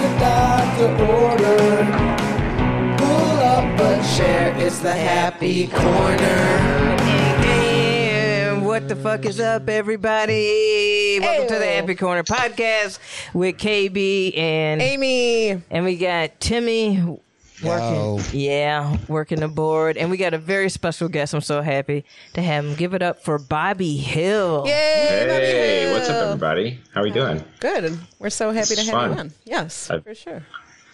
the doctor ordered. Pull up a chair, it's the happy corner. And what the fuck is up, everybody? Welcome to the Ew. Happy Corner podcast with KB and Amy. and we got Timmy working. Yeah, working the board, and we got a very special guest. I'm so happy to have him. Give it up for Bobby Hill. Yay, Hey, Bobby what's up, everybody? How are we doing? Good. We're so happy to It's have you on. Yes, I- for sure.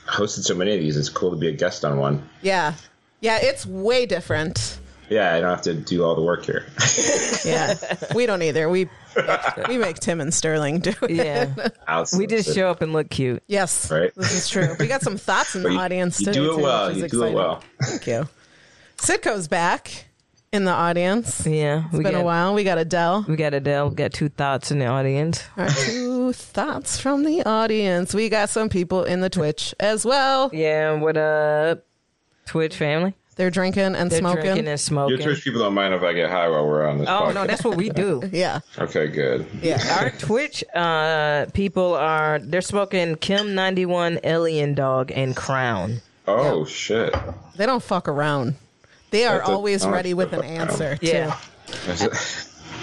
Hosted so many of these. It's cool to be a guest on one. Yeah. Yeah, it's way different. Yeah, I don't have to do all the work here. Yeah. we don't either. We we make Tim and Sterling do it. Yeah, Outside. we just show up and look cute. Yes. Right. This is true. We got some thoughts in the you- audience you today. do it too, well. which is You do it exciting. well. Thank you. Sitco's back in the audience. Yeah, It's been a while. We got Adele. We got Adele. We got two thoughts in the audience. Our two thoughts from the audience. We got some people in the Twitch as well. Yeah, what up, Twitch family? They're drinking and They're smoking. drinking and smoking. Your Twitch people don't mind if I get high while we're on this. oh podcast. no, that's what we do. yeah. okay. Good. Yeah. Our Twitch uh, people are they're smoking Kim ninety one Alien Dog and Crown. Oh shit. They don't fuck around. They are That's always oh, ready with an fuck around. answer. too. Yeah.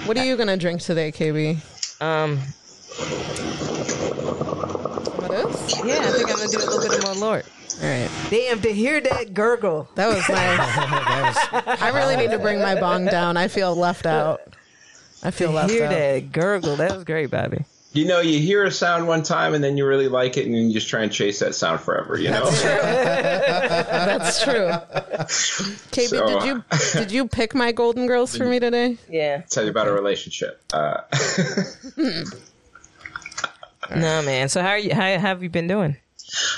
What are you gonna drink today, KB? Um. What is? Yeah, I think I'm gonna do a little bit of more Lord. All right. Damn, to hear that gurgle. That was nice. I really need to bring my bong down. I feel left out. I feel To left hear out. that gurgle. That was great, Bobby. You know, you hear a sound one time and then you really like it, and you just try and chase that sound forever. You know. That's true. KB, So- did you did you pick my Golden Girls for me today? Yeah. Tell you about a relationship. Uh, No, man. So how are you? How have you been doing?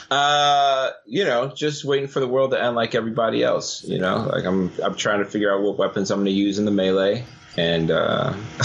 Uh, you know, just waiting for the world to end like everybody else. You know, like I'm, I'm trying to figure out what weapons I'm going to use in the melee, and uh,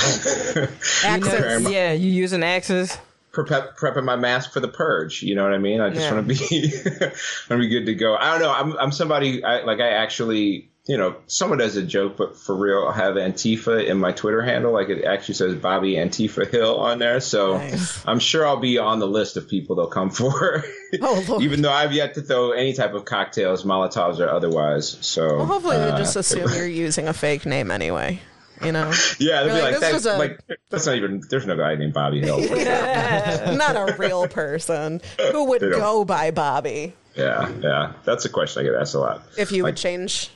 Axes. Yeah, you using axes? prep, prepping my mask for the purge. You know what I mean? I just Yeah. want to be, want to be good to go. I don't know. I'm, I'm somebody I, like I actually, you know, somewhat as a joke, but for real, I have Antifa in my Twitter handle. Like it actually says Bobby Antifa Hill on there. So Nice. I'm sure I'll be on the list of people they'll come for. Oh, Even though I've yet to throw any type of cocktails, Molotovs or otherwise. So Well, hopefully they uh, just assume you're using a fake name anyway. You know, Yeah, they'll be like, like, that's a- like that's not even. There's no guy named Bobby Hill. not a real person who would go by Bobby yeah, yeah, that's a question I get asked a lot. if you Like, would change.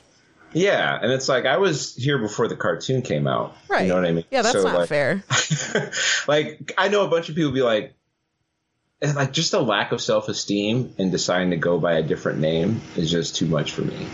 Yeah, and it's like I was here before the cartoon came out. Right. You know what I mean? Yeah, that's So, not like, fair. like I know a bunch of people be like, and, like just a lack of self esteem and deciding to go by a different name is just too much for me.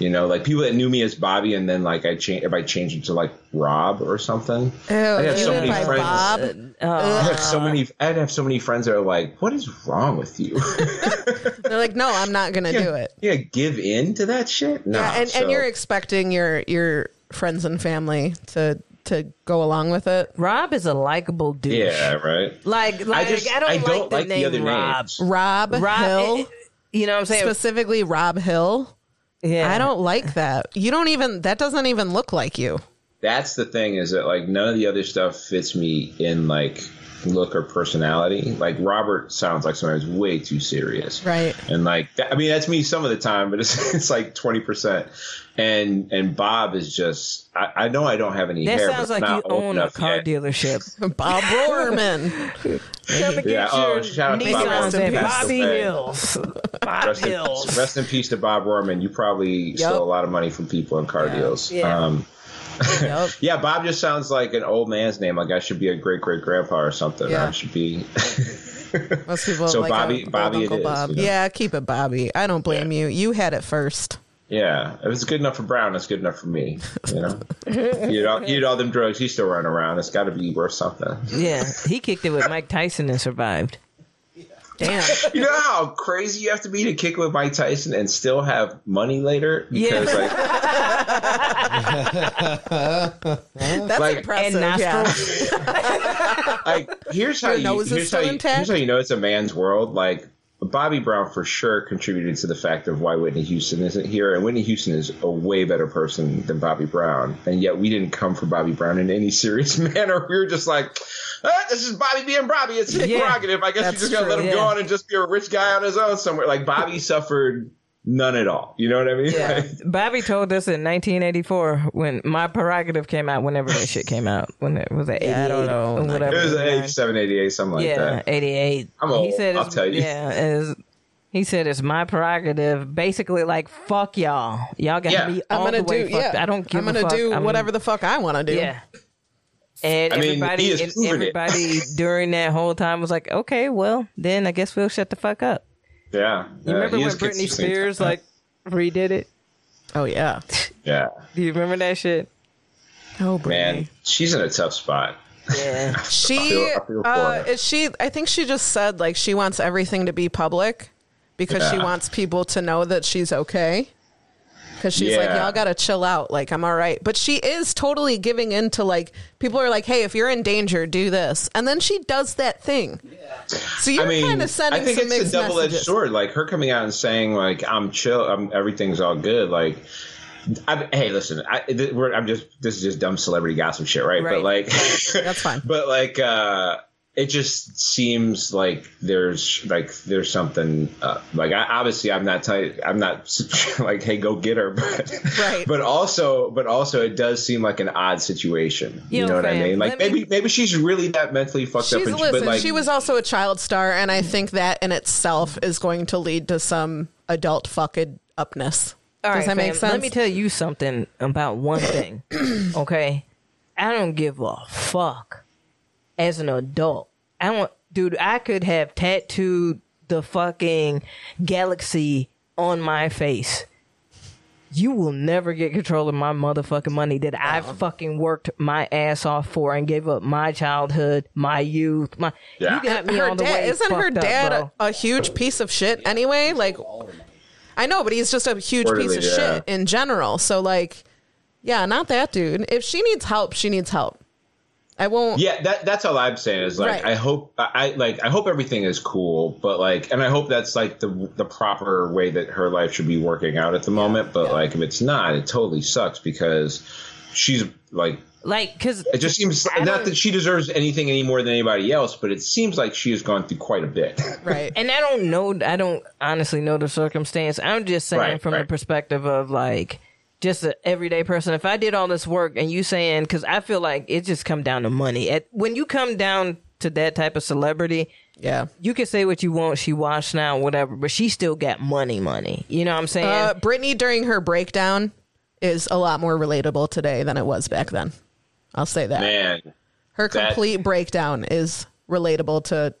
You know, like people that knew me as Bobby, and then like I change if I change it to like Rob or something. Oh, Ew, I'd have so many friends. Bob. I have so many. I'd have so many friends that are like, "What is wrong with you? They're like, no, I'm not gonna do it. yeah, give in to that shit." No, Yeah, and, so- and you're expecting your your friends and family to to go along with it. Rob is a likable dude. yeah, right. Like, like I, just- don't, I like don't the like the name other Rob. names. Rob, Rob, Hill, eh, you know what I'm saying? specifically Rob Hill. yeah. I don't like that. You don't even. That doesn't even look like you. That's the thing is that like none of the other stuff fits me in like look or personality. Like Robert sounds like someone who's way too serious, Right. And like that, I mean that's me some of the time, but it's it's like twenty percent. And and Bob is just I, I know I don't have any That hair. sounds like you own a car yet. dealership. Bob Rohrman. Yeah, get oh, shout out to Bob Rohrman. Bobby. Hills. Bob Rest in, Hills. rest in peace to Bob Rohrman. You probably stole a lot of money from people in car deals. Yeah. Um, Yep. yeah, Bob just sounds like an old man's name. Like I should be a great great grandpa or something. Yeah. I should be. Most people So like Bobby- a Bobby it Uncle is, Bob. you know? Yeah, keep it Bobby. I don't blame you. You had it first. Yeah, if it's good enough for Brown, it's good enough for me. You know, you know, you eat all them drugs. He's still running around. It's got to be worth something. Yeah, he kicked it with Mike Tyson and survived. Damn. You know how crazy you have to be to kick with Mike Tyson and still have money later? Because Yeah. like, That's Like- impressive. and yeah. like here's how Your you here's how you, here's how you know it's a man's world. Like Bobby Brown for sure contributed to the fact of why Whitney Houston isn't here, and Whitney Houston is a way better person than Bobby Brown, and yet we didn't come for Bobby Brown in any serious manner. We were just like, ah, "This is Bobby being Bobby. It's his Yeah, prerogative. I guess we just gotta true, let him yeah. go on and just be a rich guy on his own somewhere." Like Bobby suffered none at all. You know what I mean? Yeah. Like, Bobby told us in 1984 when my prerogative came out, whenever that shit came out, when it was at 88 Yeah, I don't know. or whatever. it was Yeah. 87, 88, something like yeah, that. 88. I'm old. He said I'll tell you. Yeah, is he said it's my prerogative. Basically, like fuck y'all. Y'all got Yeah. me I'm all gonna the way do. fucked. Yeah, I don't give I'm gonna a fuck. do I'm- whatever the fuck I want to do. Yeah. And I mean, everybody, he has and proven it. everybody during that whole time was like, "Okay, well, then I guess we'll shut the fuck up." Yeah. You remember when Britney Spears like redid it? Oh yeah. Yeah. Do you remember that shit? Oh Man, she's in a tough spot. Yeah. She feel- I feel uh, is she I think she just said like she wants everything to be public because she wants people to know that she's okay. Cuz she's like y'all got to chill out like I'm all right. But she is totally giving in to like people are like hey if you're in danger do this. And then she does that thing. So you're I mean, kind of sending I think some it's a double edged sword. Like her coming out and saying like I'm chill, I'm, everything's all good. Like, I, hey, listen, I, th- we're, I'm just this is just dumb celebrity gossip shit, right? Right. But like, That's fine. But like, uh, it just seems like there's like there's something uh, like I, obviously I'm not telling I'm not like hey go get her, but Right. But also, but also it does seem like an odd situation. You Yo, know what I mean? Like let me- maybe maybe she's really that mentally fucked She's up. And, listen. but like, she was also a child star, and I think that in itself is going to lead to some adult fucked upness. All Does right, that make fam, sense? Let me tell you something about one thing. okay, I don't give a fuck as an adult. I don't, dude. I could have tattooed the fucking galaxy on my face. You will never get control of my motherfucking money that I fucking worked my ass off for and gave up my childhood, my youth, my. Yeah. You got me her all the dad way isn't her fucked up, dad bro. a, a huge piece of shit anyway like i know but he's just a huge piece of yeah. shit in general so like yeah not that dude if she needs help she needs help i won't Yeah, that that's all I'm saying is like Right. I hope I like I hope everything is cool, but like and I hope that's like the the proper way that her life should be working out at the moment. But like if it's not, it totally sucks because she's like Like, cause it just seems I not that she deserves anything any more than anybody else, but it seems like she has gone through quite a bit. right And I don't know. I don't honestly know the circumstance. I'm just saying Right, from the perspective of like just an everyday person. If I did all this work and you saying, because I feel like it just come down to money. At, when you come down to that type of celebrity, yeah you can say what you want. She washed now, whatever, but she still got money, money. You know what I'm saying? uh brittany during her breakdown is a lot more relatable today than it was back then i'll say that Man, her that- complete breakdown is relatable to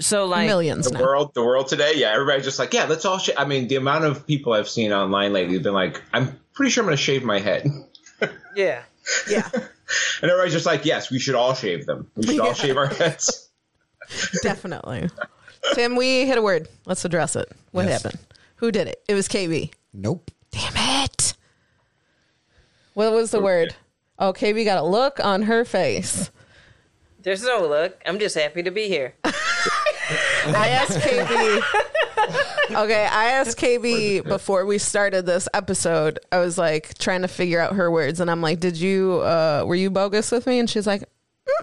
so like, millions the now world, the world today, yeah, everybody's just like, yeah, let's all. Sh-. I mean, the amount of people I've seen online lately have been like, I'm pretty sure I'm going to shave my head. yeah. yeah And everybody's just like, yes, we should all shave them. We should Yeah. all shave our heads. definitely tim we hit a word let's address it what Yes. happened who did it it was KB Nope. Damn it. What was the word? Oh, KB got a look on her face. There's no look. I'm just happy to be here. I asked KB. Okay, I asked KB before we started this episode. I was like trying to figure out her words, and I'm like, "Did you? uh Were you bogus with me?" And she's like,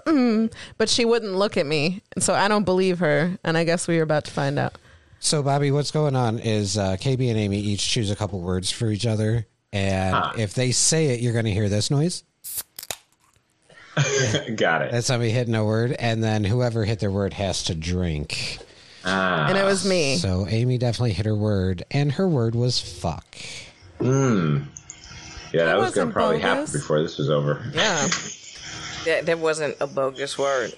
Mm-mm. "But she wouldn't look at me, and so I don't believe her." And I guess we were about to find out. So, Bobby, what's going on is uh, KB and Amy each choose a couple words for each other, and Ah. if they say it, you're going to hear this noise. Got it. That's somebody hitting a word, and then whoever hit their word has to drink. Ah. And it was me. So Amy definitely hit her word, and her word was fuck. Yeah, that was going to probably happen before this was over. Yeah. That that wasn't a bogus word.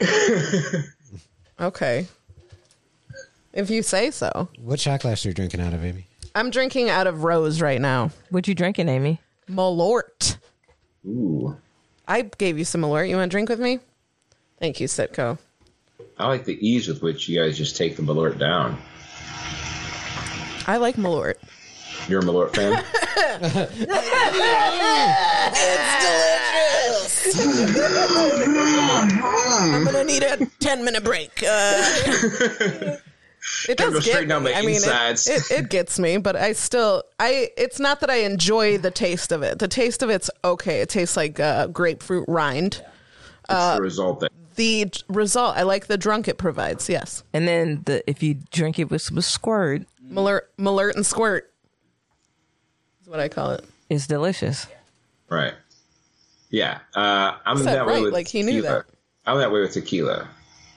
Okay. If you say so. What shot glass are you drinking out of, Amy? I'm drinking out of Rose right now. What you drinking, Amy? Malort. Ooh. I gave you some Malort. You want to drink with me? Thank you, Sitco. I like the ease with which you guys just take the Malort down. I like Malort. You're a Malort fan? It's delicious. I'm gonna need a ten minute break. Uh, It does go get straight down me. my I mean, it, insides. it, it gets me, but I still, I. It's not that I enjoy the taste of it. The taste of it's okay. It tastes like uh, grapefruit rind. It's the result that The result, I like the drunk it provides. Yes, And then the if you drink it with some squirt, Malort, Malort and squirt is what I call it. it's delicious. right. Yeah, uh, I'm Said that way with like he knew tequila. that. I'm that way with tequila.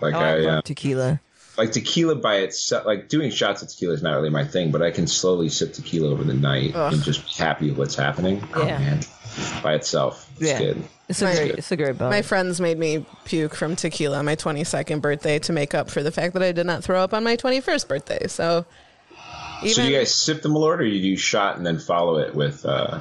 Like Oh, I I, love uh, tequila. like tequila by itself. Like doing shots of tequila is not really my thing, but I can slowly sip tequila over the night and just be happy with what's happening. Oh, Yeah. man. By itself, it's Yeah. good. It's a My- great. It's a great bone. My friends made me puke from tequila on my 22nd birthday to make up for the fact that I did not throw up on my 21st birthday. So, even So you guys sip the Malort, or you do shot and then follow it with uh,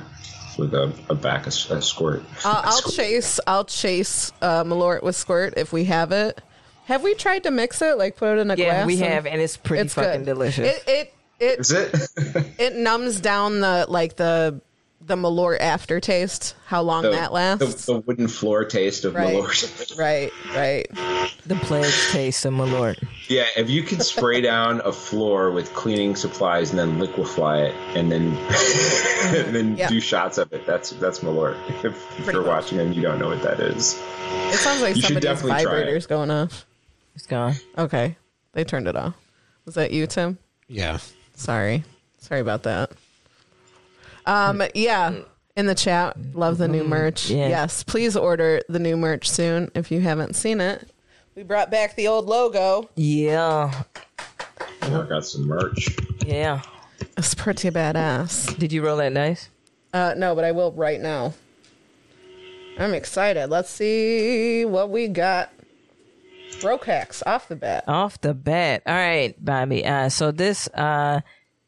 with a, a back a, s- a squirt? I'll, I'll chase. I'll chase uh, Malort with squirt if we have it. Have we tried to mix it? Like put it in a yeah, glass? we and- have, and it's pretty It's fucking good. delicious. It it it Is it? it numbs down the like the the Malort aftertaste. How long the, that lasts? The, the wooden floor taste of Right. Malort. right, right. the pledge taste of Malort. yeah, if you could spray down a floor with cleaning supplies and then liquefy it, and then and then Yeah. do shots of it, that's that's Malort. If, if you're much. watching and you don't know what that is, It sounds like You should somebody's definitely try it. vibrators going off. It's gone. Okay, they turned it off. Was that you, Tim? Yeah. Sorry. Sorry about that. Um, yeah. In the chat, love the new merch. Yeah. Yes, please order the new merch soon if you haven't seen it. We brought back the old logo. Yeah, I got some merch. yeah. It's pretty badass. Did you roll that dice? Uh, no, but I will right now. I'm excited. Let's see what we got. Broke hacks off the bat. Off the bat. All right, Bobby. Uh, so this uh,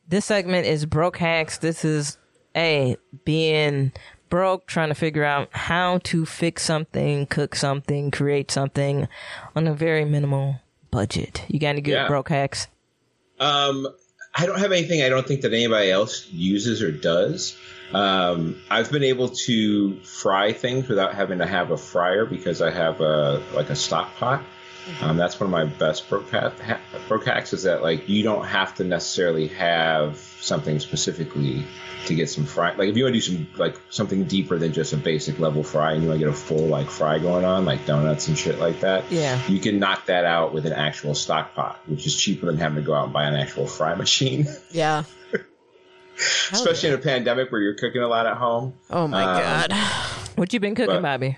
this segment is broke hacks. This is a being broke, trying to figure out how to fix something, cook something, create something on a very minimal budget. You got any good Yeah. broke hacks? Um, I don't have anything I don't think that anybody else uses or does. Um, I've been able to fry things without having to have a fryer because I have a like a stock pot. Um, that's one of my best broke, ha- ha- broke hacks is that like you don't have to necessarily have something specifically to get some fry. Like if you want to do some like something deeper than just a basic level fry and you want to get a full like fry going on, like donuts and shit like that, Yeah. you can knock that out with an actual stock pot, which is cheaper than having to go out and buy an actual fry machine. Yeah. Especially in a pandemic where you're cooking a lot at home. Oh my Um, god. What you been cooking, But- Bobby?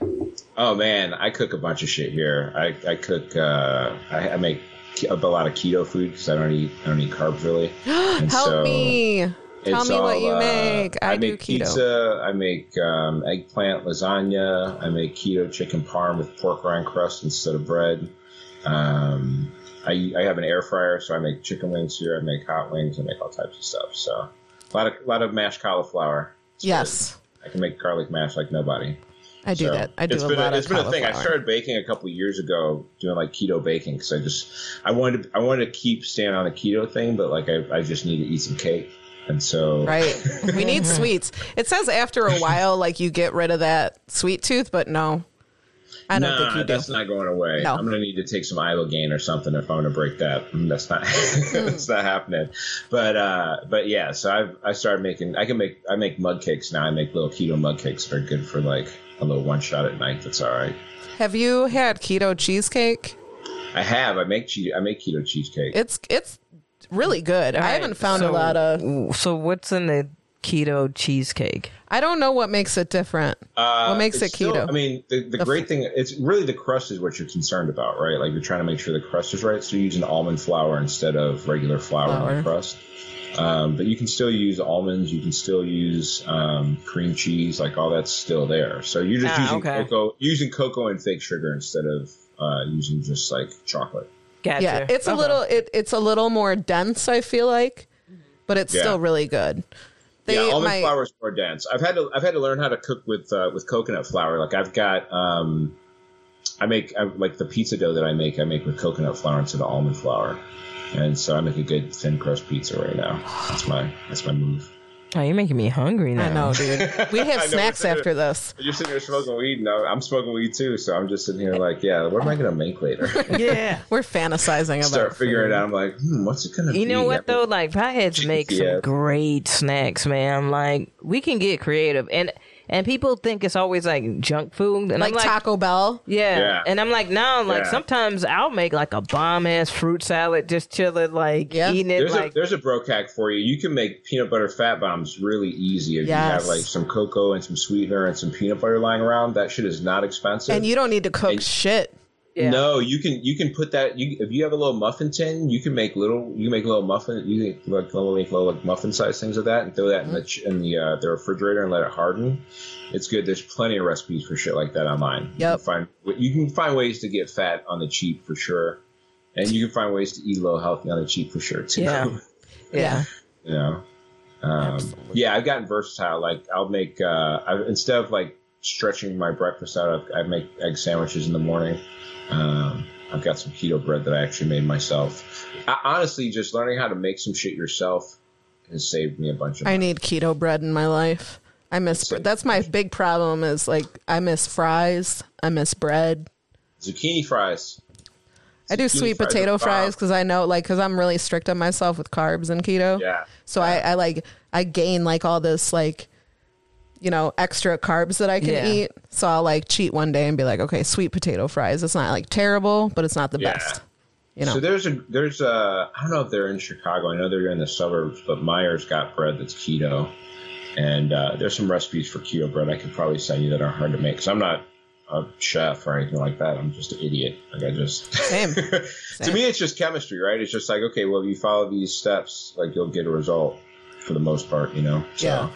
Oh man, I cook a bunch of shit here. I, I cook. Uh, I, I make a lot of keto food because I don't eat. I don't eat carbs really. And Help so me. Tell it's me what you uh, make. I, do make keto. pizza. I make um, eggplant lasagna. I make keto chicken parm with pork rind crust instead of bread. Um, I, I have an air fryer, so I make chicken wings here. I make hot wings. I make all types of stuff. So a lot of a lot of mashed cauliflower. It's Yes. good. I can make garlic mash like nobody. I do So, that. I do it's a been lot It's of been a thing. I started baking a couple years ago, doing like keto baking because I just I wanted to, I wanted to keep staying on the keto thing, but like I, I just need to eat some cake, and so Right. We need sweets. It says after a while, like you get rid of that sweet tooth, but no. I don't nah, think you do. that's not going away. No. I'm gonna need to take some ibogaine or something if I'm gonna break that. That's not that's not happening. But uh, but yeah, so I I started making. I can make I make mug cakes now. I make little keto mug cakes that are good for like a little one shot at night. That's all right. Have you had keto cheesecake? I have. I make cheese. I make keto cheesecake. It's it's really good. I haven't found so- a lot of. So what's in the keto cheesecake? I don't know what makes it different. Uh, what makes it it's still- keto? I mean, the, the, The great thing, it's really the crust is what you're concerned about, right? Like you're trying to make sure the crust is right. So you use an almond flour instead of regular flour on the crust. Um, but you can still use almonds. You can still use um, cream cheese. Like all that's still there. So you're just Ah, using okay. cocoa, using cocoa and fake sugar instead of uh, using just like chocolate. Gotcha. Yeah, it's a little it, it's a little more dense. I feel like, but it's Yeah. still really good. They, yeah, almond my- flour is more dense. I've had to I've had to learn how to cook with uh, with coconut flour. Like I've got um, I make I, like the pizza dough that I make. I make with coconut flour instead of almond flour, and so I make a good thin crust pizza right now. That's my that's my move. Oh, you're making me hungry now. I know, dude. We have snacks we're- after this. You're sitting there smoking weed, and I'm smoking weed too. So I'm just sitting here like, yeah, what am I gonna make later? Yeah. We're fantasizing about Start figuring food. it out. I'm like, hmm, what's it gonna be? You know what though? Like potheads Chicken make some great snacks, man. Like we can get creative, and and people think it's always like junk food, and Like, I'm like, Taco Bell. yeah. Yeah. and I'm like, no, like Yeah. sometimes I'll make like a bomb ass fruit salad, just chilling, like Yeah. eating it, There's like a there's a bro hack for you. You can make peanut butter fat bombs really easy if you have like some cocoa and some sweetener and some peanut butter lying around. That shit is not expensive. And you don't need to cook And- shit. Yeah. No, you can you can put that. You, if you have a little muffin tin, you can make little. You can make little muffin. You can like little, make little like muffin size things of that, and throw that in the in the uh, the refrigerator and let it harden. It's good. There's plenty of recipes for shit like that online. You Yep. can find you can find ways to get fat on the cheap for sure, and you can find ways to eat a little healthy on the cheap for sure too. Yeah. yeah, you know um, yeah i've gotten versatile like i'll make uh I, instead of like stretching my breakfast out i make egg sandwiches in the morning um i've got some keto bread that i actually made myself I, honestly just learning how to make some shit yourself has saved me a bunch of I need keto bread in my life. I miss that's my big problem is like I miss fries. I miss bread. zucchini fries I do sweet fries potato fries because I know like because I'm really strict on myself with carbs and keto. yeah So I, I like I gain like all this like you know extra carbs that I can Yeah. eat. So I'll like cheat one day and be like, okay, sweet potato fries. It's not like terrible, but it's not the Yeah. best. You know. So there's a there's a I don't know if they're in Chicago. I know they're in the suburbs, but Meijer's got bread that's keto, and uh, there's some recipes for keto bread I could probably send you that aren't hard to make. Because I'm not a chef or anything like that. I'm just an idiot. Like I just Same. to me, it's just chemistry, right? It's just like okay, well, if you follow these steps, like you'll get a result for the most part, you know. So Yeah.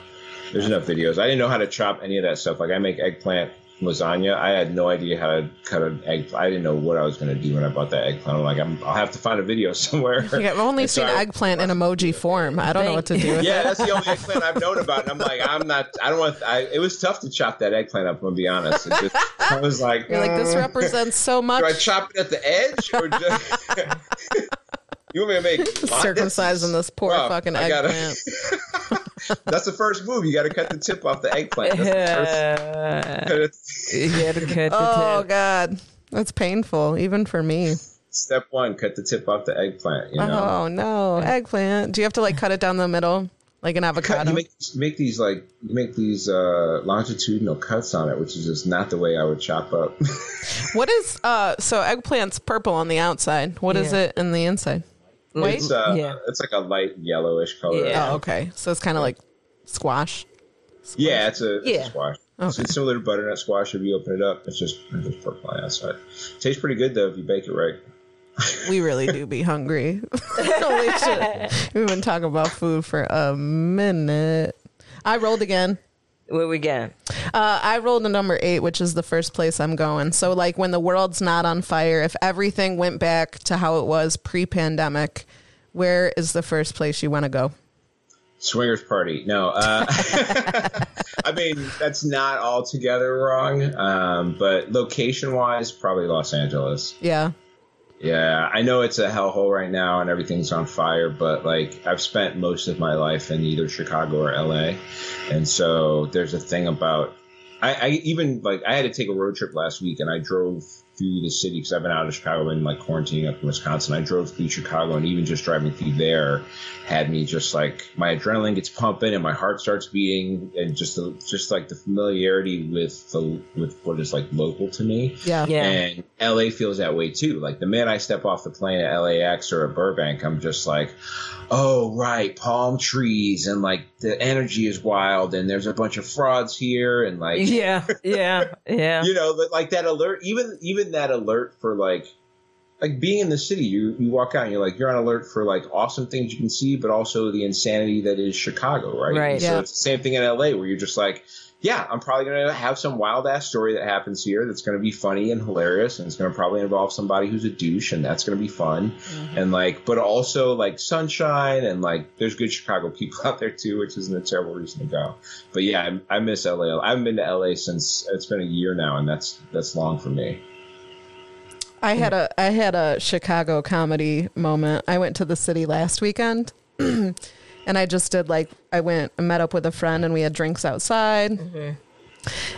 There's enough videos. I didn't know how to chop any of that stuff. Like I make eggplant lasagna. I had no idea how to cut an egg. I didn't know what I was going to do when I bought that eggplant. I'm like, I'm, I'll have to find a video somewhere. Yeah, I've only And so seen I- eggplant in emoji form. I don't know what to do with that. Yeah, that's the only eggplant I've known about, and I'm like, I'm not. I don't want. I, it was tough to chop that eggplant up. I'm gonna be honest. It just, I was like, You're like, this mm, represents so much. Do I chop it at the edge, or just? you want me to make Circumcising this poor Wow, fucking eggplant. That's the first move. You got to cut the tip off the eggplant. That's the first, you gotta cut the Oh tip. god, that's painful even for me. step one: cut the tip off the eggplant. You know. Oh no, eggplant. Do you have to like cut it down the middle like an cut, avocado? you make you make these like you make these uh, longitudinal cuts on it, which is just not the way I would chop up. What is uh? So eggplant's purple on the outside. What is Yeah. it in the inside? White. it's uh, Yeah. it's like a light yellowish color. Yeah. Oh, okay. So it's kind of like squash. Yeah, it's a, it's Yeah. a squash. Okay. It's similar to butternut squash. If you open it up, it's just it's just purple on the outside. Tastes pretty good though if you bake it right. We really do be hungry. Holy shit. We've been talking about food for a minute. I rolled again. What we got? Uh, I rolled a number eight, which is the first place I'm going. So, like, when the world's not on fire, if everything went back to how it was pre pandemic, where is the first place you want to go? Swingers party. No, uh, I mean that's not altogether wrong, um, but location wise, probably Los Angeles. Yeah. Yeah, I know it's a hellhole right now and everything's on fire, but like I've spent most of my life in either Chicago or LA, and so there's a thing about I, I even like I had to take a road trip last week and I drove through the city because I've been out of Chicago and like quarantining up in Wisconsin. I drove through Chicago and even just driving through there had me just like my adrenaline gets pumping and my heart starts beating and just the, just like the familiarity with the with what is like local to me. Yeah. Yeah. And LA feels that way too. Like the minute I step off the plane at LAX or at Burbank, I'm just like, oh, right, palm trees and like the energy is wild and there's a bunch of frauds here and like, Yeah, yeah, yeah. you know, but, like that alert, Even even, even that alert for like, like being in the city, you, you walk out and you're like, you're on alert for like awesome things you can see, but also the insanity that is Chicago, right? Right. And So Yeah. it's the same thing in LA where you're just like, yeah, I'm probably going to have some wild ass story that happens here that's going to be funny and hilarious, and it's going to probably involve somebody who's a douche, and that's going to be fun. Mm-hmm. And like, but also like sunshine, and like, there's good Chicago people out there too, which isn't a terrible reason to go. But yeah, I, I miss LA. I haven't been to LA since it's been a year now, and that's that's long for me. I had a I had a Chicago comedy moment. I went to the city last weekend, and I just did like I went and met up with a friend and we had drinks outside. Mm-hmm.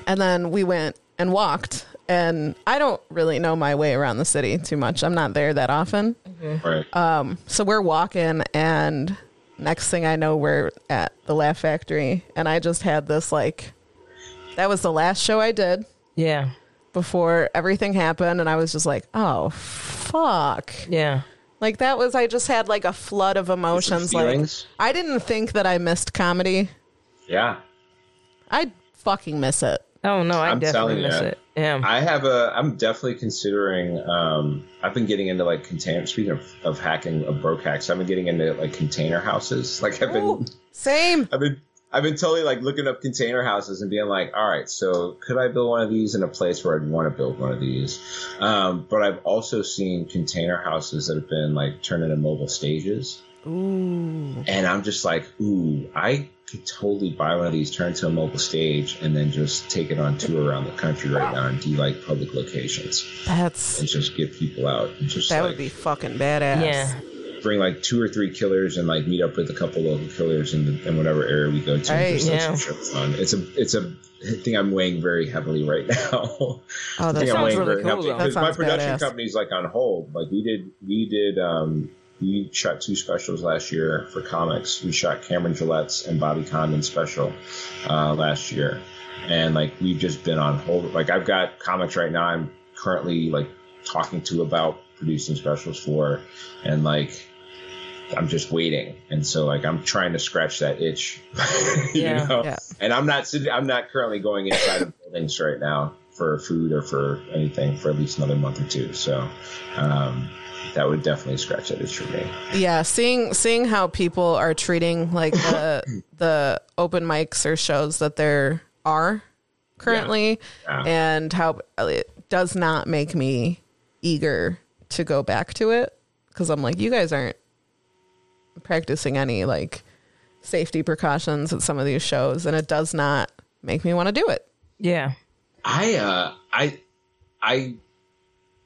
And then we went and walked and I don't really know my way around the city too much. I'm not there that often. Mm-hmm. Right. Um, so we're walking and next thing I know we're at the Laugh Factory and I just had this like that was the last show I did Yeah. Before everything happened and I was just like, "Oh, fuck." Yeah. Like that was I just had like a flood of emotions like? I didn't think that I missed comedy. yeah. I fucking miss it. Oh no, I I'm definitely miss you. it. Yeah. I have a. I'm definitely considering. Um, I've been getting into like container. Speaking of, of hacking of broke hacks, I've been getting into like container houses. Like I've been, Same. I've been, I've been totally like looking up container houses and being like, all right, so could I build one of these in a place where I'd want to build one of these? Um, but I've also seen container houses that have been like turned into mobile stages. Ooh. And I'm just like, ooh, I could totally buy one of these, turn it to a mobile stage, and then just take it on tour around the country right now and do like public locations That's and just get people out and just that like would be fucking badass. yeah. Bring like two or three killers and like meet up with a couple local killers in, the, in whatever area we go to. Right, yeah. fun. It's a it's a thing I'm weighing very heavily right now. Oh, I that I'm sounds really cool, Because my production badass. company's like on hold. Like we did we did um we shot two specials last year for comics. We shot Cameron Gillette's and Bobby Condon's special uh, last year, and like we've just been on hold. Like I've got comics right now. I'm currently like talking to about producing specials for, and like I'm just waiting. And so like I'm trying to scratch that itch. you Yeah. know? Yeah. And I'm not sitting I'm not currently going inside of buildings right now for food or for anything for at least another month or two. So um that would definitely scratch that itch for me. Yeah, seeing seeing how people are treating like the the open mics or shows that there are currently, Yeah. and how it does not make me eager to go back to it because I'm like, you guys aren't practicing any like safety precautions at some of these shows, and it does not make me want to do it. Yeah. I uh I I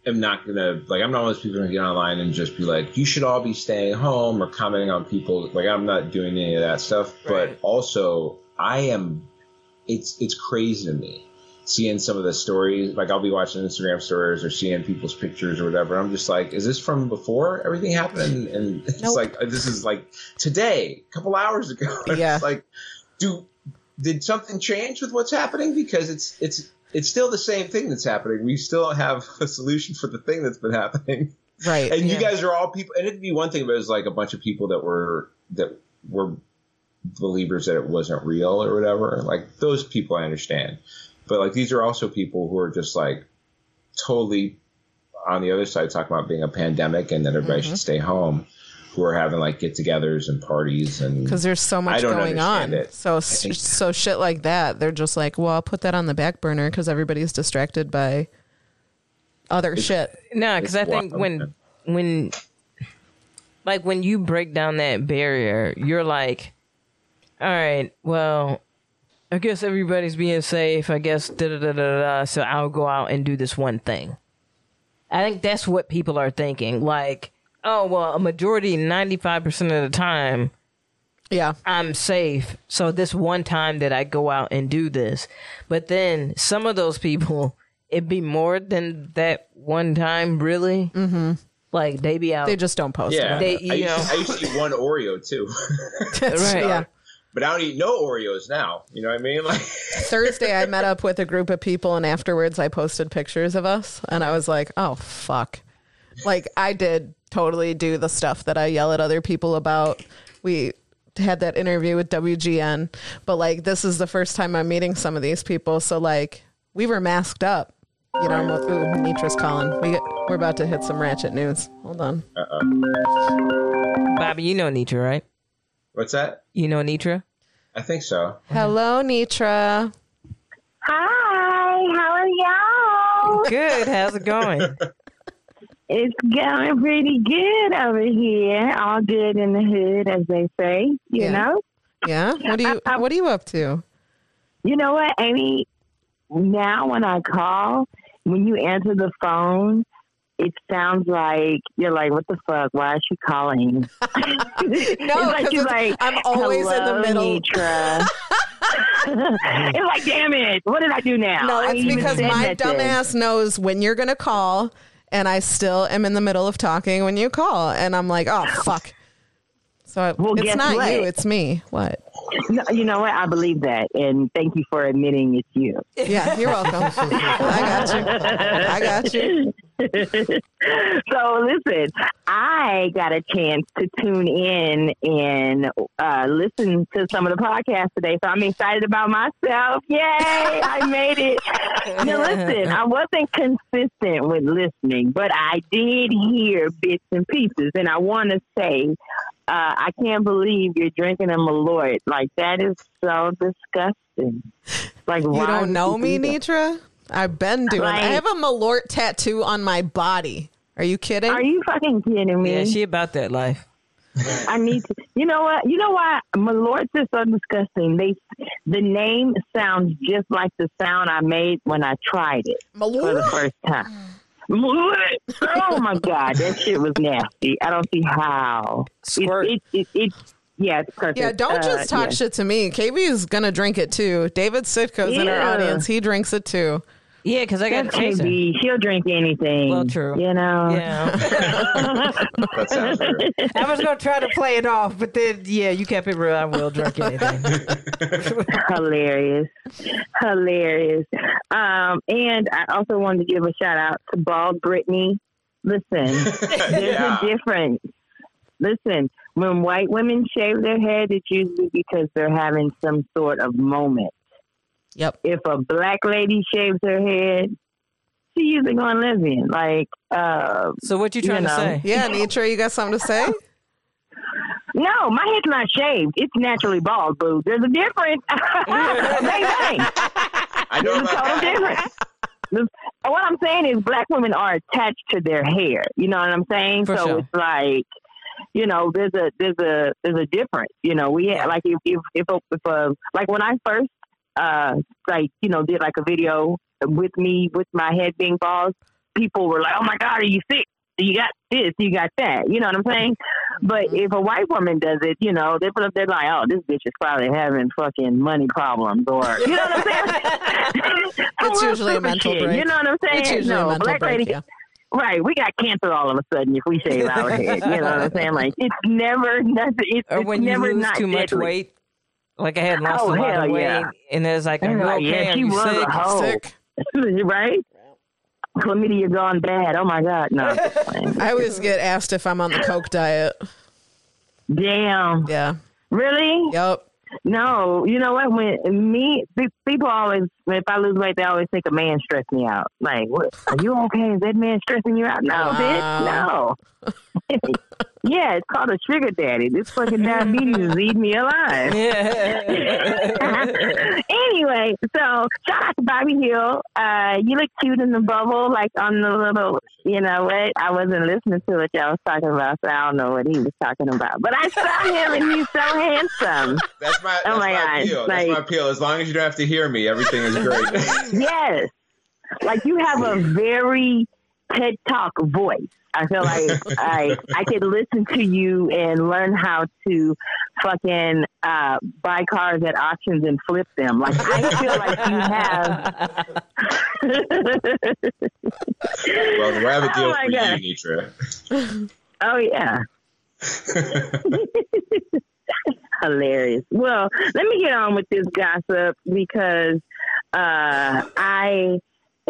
am not gonna like I'm not one of those people who get online and just be like, you should all be staying home or commenting on people like I'm not doing any of that stuff. But also I am it's it's crazy to me seeing some of the stories like I'll be watching Instagram stories or seeing people's pictures or whatever. I'm just like, is this from before everything happened? And it's Nope. like this is like today, a couple hours ago. Yeah. like do did something change with what's happening? Because it's it's it's still the same thing that's happening. We still don't have a solution for the thing that's been happening. Right. And Yeah. you guys are all people. And it'd be one thing if it was like a bunch of people that were that were believers that it wasn't real or whatever. Like those people, I understand. But like these are also people who are just like totally on the other side talking about being a pandemic and that everybody Mm-hmm. should stay home. Who are having like get-togethers and parties and because there's so I much don't going on. understand it. So think- so shit like that, they're just like, well, I'll put that on the back burner because everybody's distracted by other shit. No, because I think when when like when you break down that barrier, you're like, all right, well, I guess everybody's being safe. I guess da da da da da. So I'll go out and do this one thing. I think that's what people are thinking. Like, oh well, a majority, ninety five percent of the time, Yeah, I'm safe. So this one time that I go out and do this, but then some of those people, it'd be more than that one time. Really, mm-hmm. like they be out. they just don't post Yeah, it. They- I, you used know. to, I used to eat one Oreo too, right. Yeah. But I don't eat no Oreos now. You know what I mean? Like, Thursday, I met up with a group of people, and afterwards, I posted pictures of us, and I was like, "Oh fuck!" Like I did totally do the stuff that I yell at other people about. We had that interview with WGN, but like this is the first time I'm meeting some of these people, so like we were masked up. You know, with, ooh, Nitra's calling. We get, we're about to hit some ratchet news. Hold on. Bobby, you know Nitra, right? What's that? You know Nitra. I think so. Hello, Nitra. Hi, how are y'all? Good. How's it going? It's going pretty good over here. All good in the hood, as they say. You Yeah. know. Yeah. What are you What are you up to? You know what, Amy? Now when I call, when you answer the phone, it sounds like you're like, what the fuck? Why is she calling? No, like it's- like, I'm always in the "Hello, middle." Nitra." it's like, damn it! What did I do now? No, it's because my dumbass knows when you're going to call, and I still am in the middle of talking when you call, and I'm like, oh fuck. So I, Well, it's not what? you, it's me. What? You know what? I believe that, and thank you for admitting it's you. Yeah, you're welcome. I got you. I got you. so listen, I got a chance to tune in and uh, listen to some of the podcasts today. So I'm excited about myself. Yay! I made it. Now listen, I wasn't consistent with listening, but I did hear bits and pieces, and I want to say. Uh, I can't believe you're drinking a Malort. Like that is so disgusting. Like You why don't know you me, do? Nitra? I've been doing. I have a Malort tattoo on my body. Are you kidding? Are you fucking kidding me? Yeah, she about that life. I need to. You know what? You know why? Malorts is so disgusting. They, the name sounds just like the sound I made when I tried it Malort? for the first time. Malort. Oh my god, that shit was nasty. I don't see how. Squirt. It, it, it, it, yeah, it's perfect. Yeah, don't Uh, just talk yeah. shit to me. KB is gonna drink it too. David Sitko's in our audience. He drinks it too. Yeah, because I got That's to chase her. She'll drink anything. Well, true. You know. Yeah, That sounds right. I was gonna try to play it off, but then yeah, you kept it real. I will drink anything. hilarious, hilarious. Um, and I also wanted to give a shout out to Bald Brittany. Listen, there's Yeah. a difference. Listen, when white women shave their head, it's usually because they're having some sort of moment. Yep. If a black lady shaves her head, she's usually going lesbian. Like, uh, So what you trying You to say? Yeah, Nitra, you got something to say? no, my head's not shaved. It's naturally bald, boo. There's a difference. bang, bang. I know There's a total difference. What I'm saying is, black women are attached to their hair. You know what I'm saying? For so sure. it's like, you know, there's a there's a there's a difference. You know, we had, like if if if a, if a like when I first uh like you know did like a video with me with my head being bald, people were like, "Oh my god, are you sick? You got this, you got that." You know what I'm saying? But if a white woman does it, you know, they're they're like, "Oh, this bitch is probably having fucking money problems," or you know what I'm saying? It's usually a mental shit, break. You know what I'm saying? No, black break. lady, Yeah. right? We got cancer all of a sudden if we shave our head. You know what I'm saying? Like it's never nothing. It's, Or it's you never lose not too much weight? Like I had lost Oh, a lot of weight, yeah. and there's like, are you Like, okay? yeah, Are she was sick? a hoe. Sick. right? Chlamydia gone bad. Oh my god, no. I'm just playing. I always get asked if I'm on the Coke diet. Damn. Yeah. Really? Yep. No. You know what? When me, people always, if I lose weight, they always think a man stressed me out. Like, what? Are you okay? Is that man stressing you out? No, bitch. No. yeah, it's called a sugar daddy. This fucking diabetes is eating me alive. Yeah. anyway, so shout out to Bobby Hill. Uh, you look cute in the bubble, like on the little, you know what? I wasn't listening to what y'all was talking about, so I don't know what he was talking about. But I saw him and he's so handsome. That's my, that's Oh my my, God, appeal. like- that's my appeal. As long as you don't have to hear me, everything is great. Yes. Like you have a very TED Talk voice. I feel like I I could listen to you and learn how to fucking uh, buy cars at auctions and flip them. Like I feel like you have. well, we have a deal Oh for God. you, Nitra. Oh yeah. Hilarious. Well, let me get on with this gossip because uh, I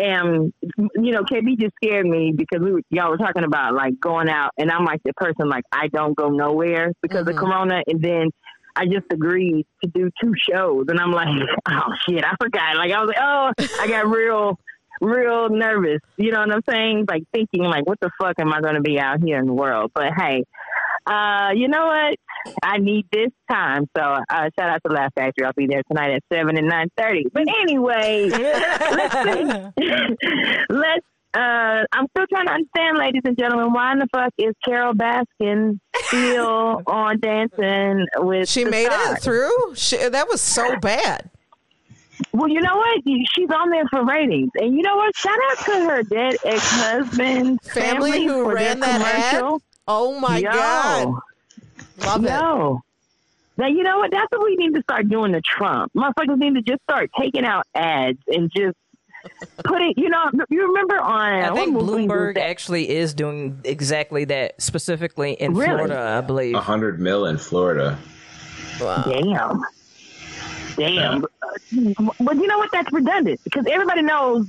am, you know, KB just scared me because we were, y'all were talking about like going out, and I'm like the person like I don't go nowhere because of Corona, and then I just agreed to do two shows, and I'm like, oh shit, I forgot. Like I was like, oh, I got real. Real nervous, you know what I'm saying? Like thinking, like, what the fuck am I going to be out here in the world? But hey, uh, you know what? I need this time. So uh, shout out to Laugh Factory. I'll be there tonight at seven and nine thirty. But anyway, let's let's. Uh, I'm still trying to understand, ladies and gentlemen, why in the fuck is Carole Baskin still on Dancing with? She made Stars? it through. She, that was so bad. Well, you know what? She's on there for ratings, and you know what? Shout out to her dead ex-husband Family who for ran that ad. Commercial. Oh my Yo. god, love it. No. Now you know what? That's what we need to start doing to Trump. Motherfuckers need to just start taking out ads and just putting. You know, you remember on I think Bloomberg actually is doing exactly that, specifically in Really? Florida, I believe. A hundred mil in Florida. Wow. Damn. Damn. But you know what? That's redundant because everybody knows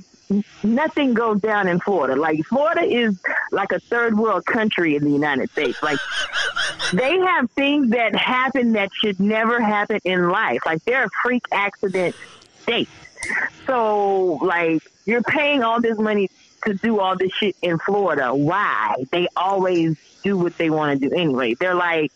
nothing goes down in Florida. Like Florida is like a third world country in the United States. Like they have things that happen that should never happen in life. Like they're a freak accident state. So like you're paying all this money to do all this shit in Florida. Why? They always do what they want to do anyway. They're like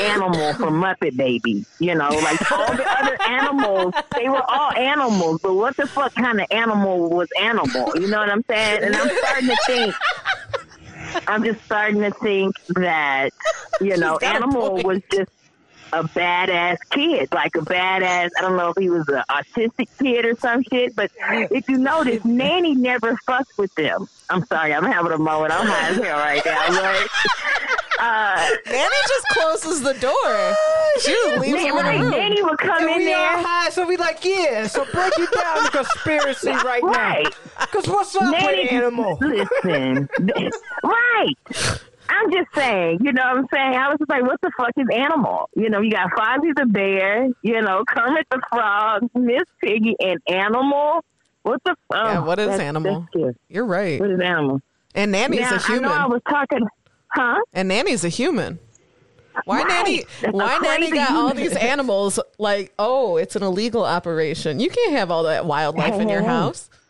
animal from Muppet Baby. You know, like all the other animals, they were all animals, but what the fuck kind of animal was animal? You know what I'm saying? And I'm starting to think. I'm just starting to think that you know, animal was just a badass kid, like a badass. I don't know if he was an autistic kid or some shit, but if you notice, Nanny never fucked with them. I'm sorry, I'm having a moment. I'm high as hell right now, but uh, Nanny just closes the door. She just leaves Nanny, right, room. Nanny would come And in we all there. high, so we like, yeah. So break it down the conspiracy right now. Right. Because what's up Nanny, with animal? listen, right. I'm just saying, you know what I'm saying? I was just like, what the fuck is animal? You know, you got Fozzie the bear, you know, Kermit the frog, Miss Piggy, and animal. What the fuck? Yeah, what is animal? You're right. What is animal? And Nanny's now, a human. I know I was talking, huh? and Nanny's a human. Why Right. Nanny? That's Why Nanny got all these animals? Like, oh, it's an illegal operation. You can't have all that wildlife in your Hey, hey, hey.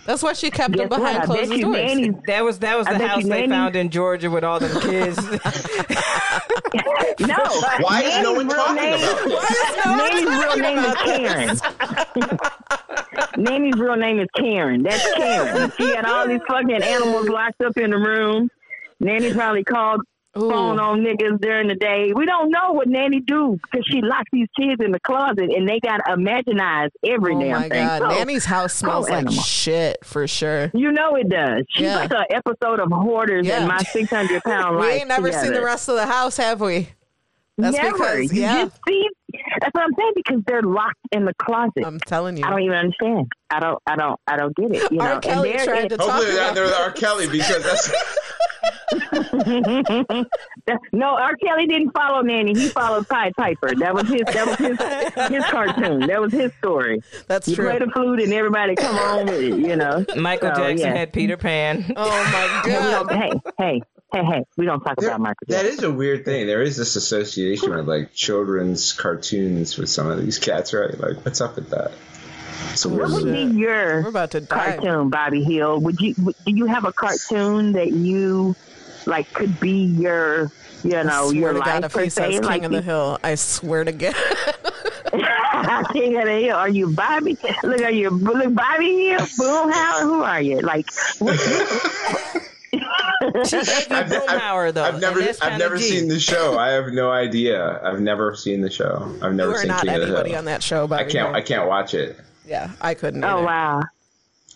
House. That's why she kept Guess them behind what? Closed doors. Nanny's That was that was I the house they Nanny- found in Georgia with all them kids. no. Why is no one Nanny's real talking name- about this? Nanny's real name is Karen. Nanny's real name is Karen. That's Karen. She had all these fucking animals locked up in the room. Nanny probably called phone on niggas during the day. We don't know what Nanny do because she locked these kids in the closet and they got to imaginize every Oh damn my thing. god, So, Nanny's house smells like animal. shit for sure. You know it does. She's Yeah. like an episode of Hoarders Yeah. and my 600 pound We ain't never seen the rest of the house, have we? That's Never. because you yeah, just see. That's what I'm saying because they're locked in the closet. I'm telling you. I don't even understand. I don't. I don't. I don't get it. You know. R. Kelly and there tried is- to talk Hopefully about they're, they're R. Kelly because that's no, R. Kelly didn't follow Nanny. He followed Pied Piper. That was his. That was his. His cartoon. That was his story. That's You true. play the flute and everybody come on with it. You know. Michael So, Jackson yeah. had Peter Pan. Oh my god. don't- hey, hey, hey, hey. We don't talk There- about Michael that Jackson. is a weird thing. There is this association with like children's cartoons with some of these cats, right? Like, what's up with that? It's a weird. What would be your We're about to die. cartoon, Bobby Hill? Would you? Would, do you have a cartoon that you like could be your, you know, I swear your to life God, if per he says se? King like of the Hill, I swear to God. King of the Hill. Are you Bobby? Look, are you look Bobby Hill? Boomhauer? Who are you? Like, what, She gave you Boomhauer though. I've never, I've never G. seen the show. I have no idea. I've never seen the show. I've never You are seen not King of the anybody Hill. on that show, I can't. Hill. I can't watch it. Yeah, I couldn't. oh either. wow.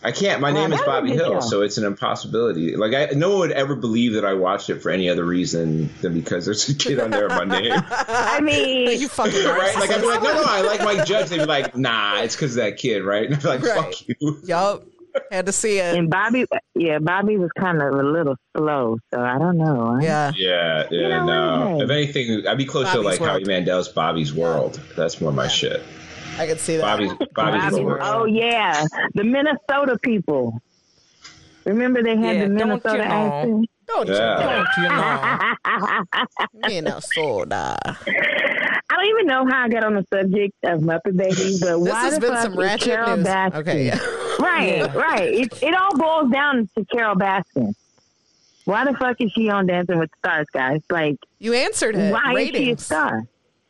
I can't. My Well, name is Bobby Hill, show. so it's an impossibility. Like I, no one would ever believe that I watched it for any other reason than because there's a kid on there with my name. I mean, You fucking right? Like I'd be like, no, no, I like Mike Judge. They'd be like, nah, it's because of that kid, right? And I'd be like, Right. fuck you. Yup. Had to see it. and Bobby, yeah, Bobby was kind of a little slow, so I don't know. Yeah. Yeah, yeah, know no. what? If anything, I'd be closer to Bobby's like Howie World. Mandel's Bobby's World. That's more my shit. I could see that. Bobby's Bobby's Bobby, oh yeah, the Minnesota people. Remember they had Yeah, the don't you Minnesota know? accent. Don't Yeah. Don't you know? Minnesota. I don't even know how I got on the subject of Muppet Babies, but This why has the been fuck some is ratchet Carole news. Baskin? Okay, yeah. Right, right. It, it all boils down to Carole Baskin. Why the fuck is she on Dancing with the Stars, guys? Like, You answered it. why is she a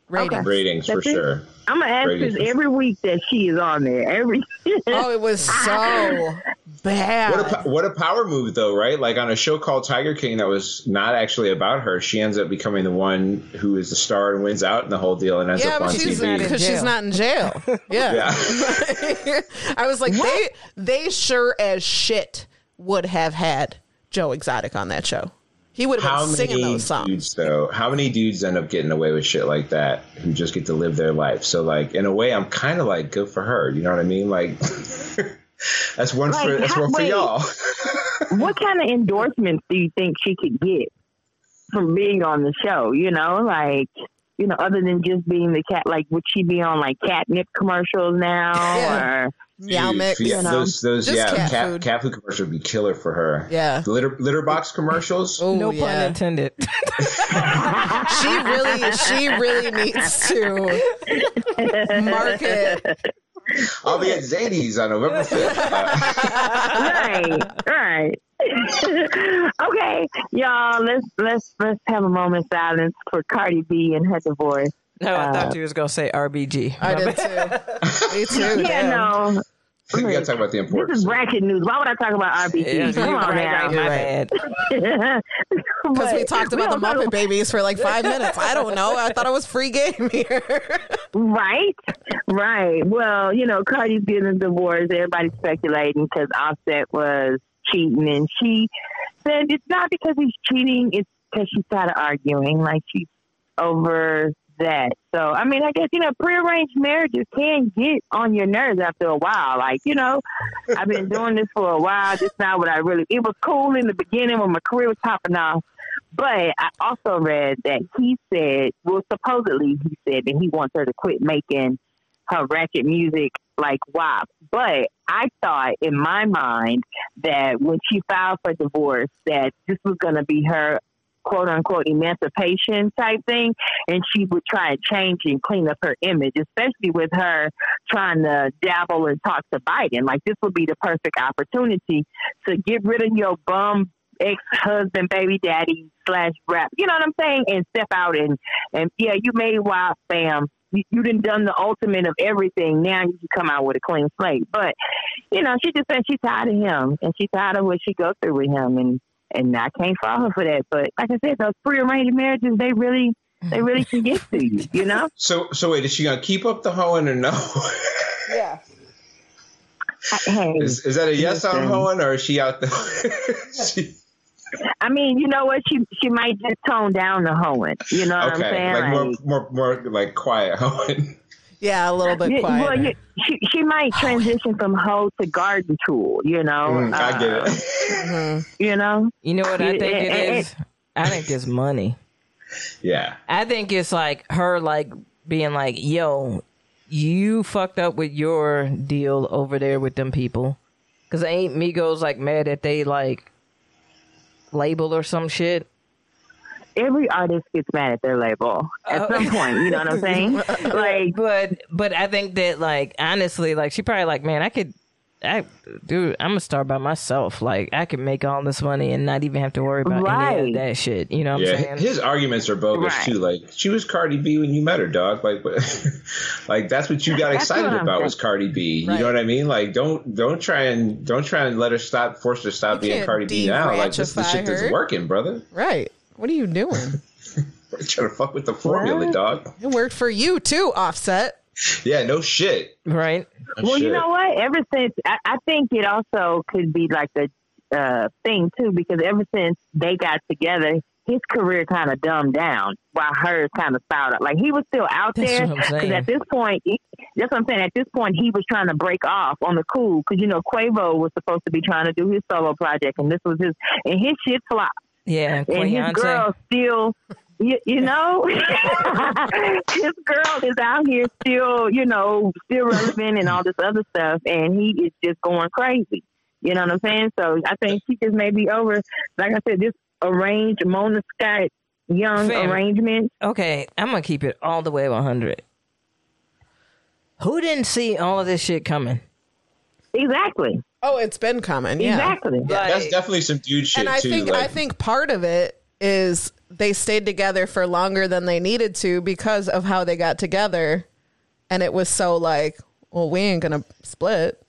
Ratings. star? Ratings. ratings for it? sure. I'm gonna ask Ratings. this every week that she is on there. Every Oh, it was so bad. What a what a power move though, right? Like on a show called Tiger King that was not actually about her, she ends up becoming the one who is the star and wins out in the whole deal and ends yeah, up on but she's TV. because she's not in jail. Yeah. Yeah. I was like, they they sure as shit would have had Joe Exotic on that show. He would have How been singing many those songs. dudes though? How many dudes end up getting away with shit like that who just get to live their life? So like in a way, I'm kind of like good for her. You know what I mean? Like that's one for Like, that's how- one for wait. y'all. what kind of endorsements do you think she could get from being on the show? You know, like you know, other than just being the cat, like would she be on like catnip commercials now, Yeah. or Meow mix. yeah, you know, those those just yeah, cat cat, food. cat food commercial would be killer for her. Yeah. The litter litter box commercials. Oh, no pun yeah. intended. She really, she really needs to market. I'll be at Zanies on November fifth. right, right. okay, y'all, let's let's let's have a moment of silence for Cardi B and her divorce. No, I Uh, thought you was gonna say RBG. I did bad. too. Me too. Yeah, damn. no. we gotta talk about the important. This is ratchet news. Why would I talk about RBG? Yeah, Come on right, now. right, my bad. Because we talked about the Muppet Babies for like five minutes. I don't know. I thought it was free game here. Right, right. Well, you know, Cardi's getting a divorce. Everybody's speculating because Offset was cheating, and she said it's not because he's cheating; it's because she started arguing, like she's over that. So, I mean, I guess you know, prearranged marriages can get on your nerves after a while. Like, you know, I've been doing this for a while. Just not what I really. It was cool in the beginning when my career was popping off. But I also read that he said, well, supposedly he said that he wants her to quit making her ratchet music like WAP. But I thought in my mind that when she filed for divorce, that this was going to be her quote unquote emancipation type thing. And she would try and change and clean up her image, especially with her trying to dabble and talk to Biden. Like this would be the perfect opportunity to get rid of your bum ex husband, baby daddy slash rap. You know what I'm saying? And step out and and yeah, you made wild fam. You, done done the ultimate of everything. Now you can come out with a clean slate. But you know, she just said she's tired of him and she's tired of what she goes through with him. And and I can't fault her for that. But like I said, those prearranged marriages, they really they really can get to you. You know? So so wait, is she gonna keep up the hoeing or no? Yeah. Hey, is, is that a yes on Listen. hoeing or is she out there? she, I mean, you know what? She she might just tone down the hoeing. You know what I'm okay, saying? like more more more like quiet hoeing. Yeah, a little bit Yeah, quiet. well, you, she she might transition from hoe to garden tool. You know, Mm, I get Uh, it. You know, You know what I think it and- and- is? I think it's money. yeah. I think it's like her like being like, "Yo, you fucked up with your deal over there with them people." Cuz ain't Migos like mad that they like label or some shit? Every artist gets mad at their label at Oh. some point. You know what I'm saying? like, But but I think that like honestly like she probably like, "Man, I could I dude, I'm gonna start by myself. Like I could make all this money and not even have to worry about any Right. of that shit." You know what Yeah, I'm saying? his arguments are bogus Right. too. Like she was Cardi B when you met her, dog. Like, what- like that's what you got That's excited about saying. was Cardi B. You know what I mean? Like, don't don't try and don't try and let her stop, force her to stop You being can't Cardi B now. Like this is the de-ratchify shit that's working, brother. right. What are you doing? trying to fuck with the formula, What? dog. It worked for you too, Offset. Yeah, no shit. right? No well, you know what? Ever since I, I think it also could be like the uh, thing too, because ever since they got together, his career kind of dumbed down, while hers kind of spouted. Like he was still out That's there because at this point, he- that's what I'm saying. At this point, he was trying to break off on the cool because you know Quavo was supposed to be trying to do his solo project, and this was his and his shit flopped. Yeah, and his girl still you, you know his girl is out here still you know still relevant and all this other stuff and he is just going crazy you know what i'm saying so i think she just may be over like i said this arranged mona scott young Fam. arrangement Okay, I'm gonna keep it all the way 100. Who didn't see all of this shit coming? Exactly Oh, it's been coming. Yeah. exactly That's Like- definitely some dude shit and I too. think like, I think part of it is they stayed together for longer than they needed to because of how they got together, and it was so like, well, we ain't gonna split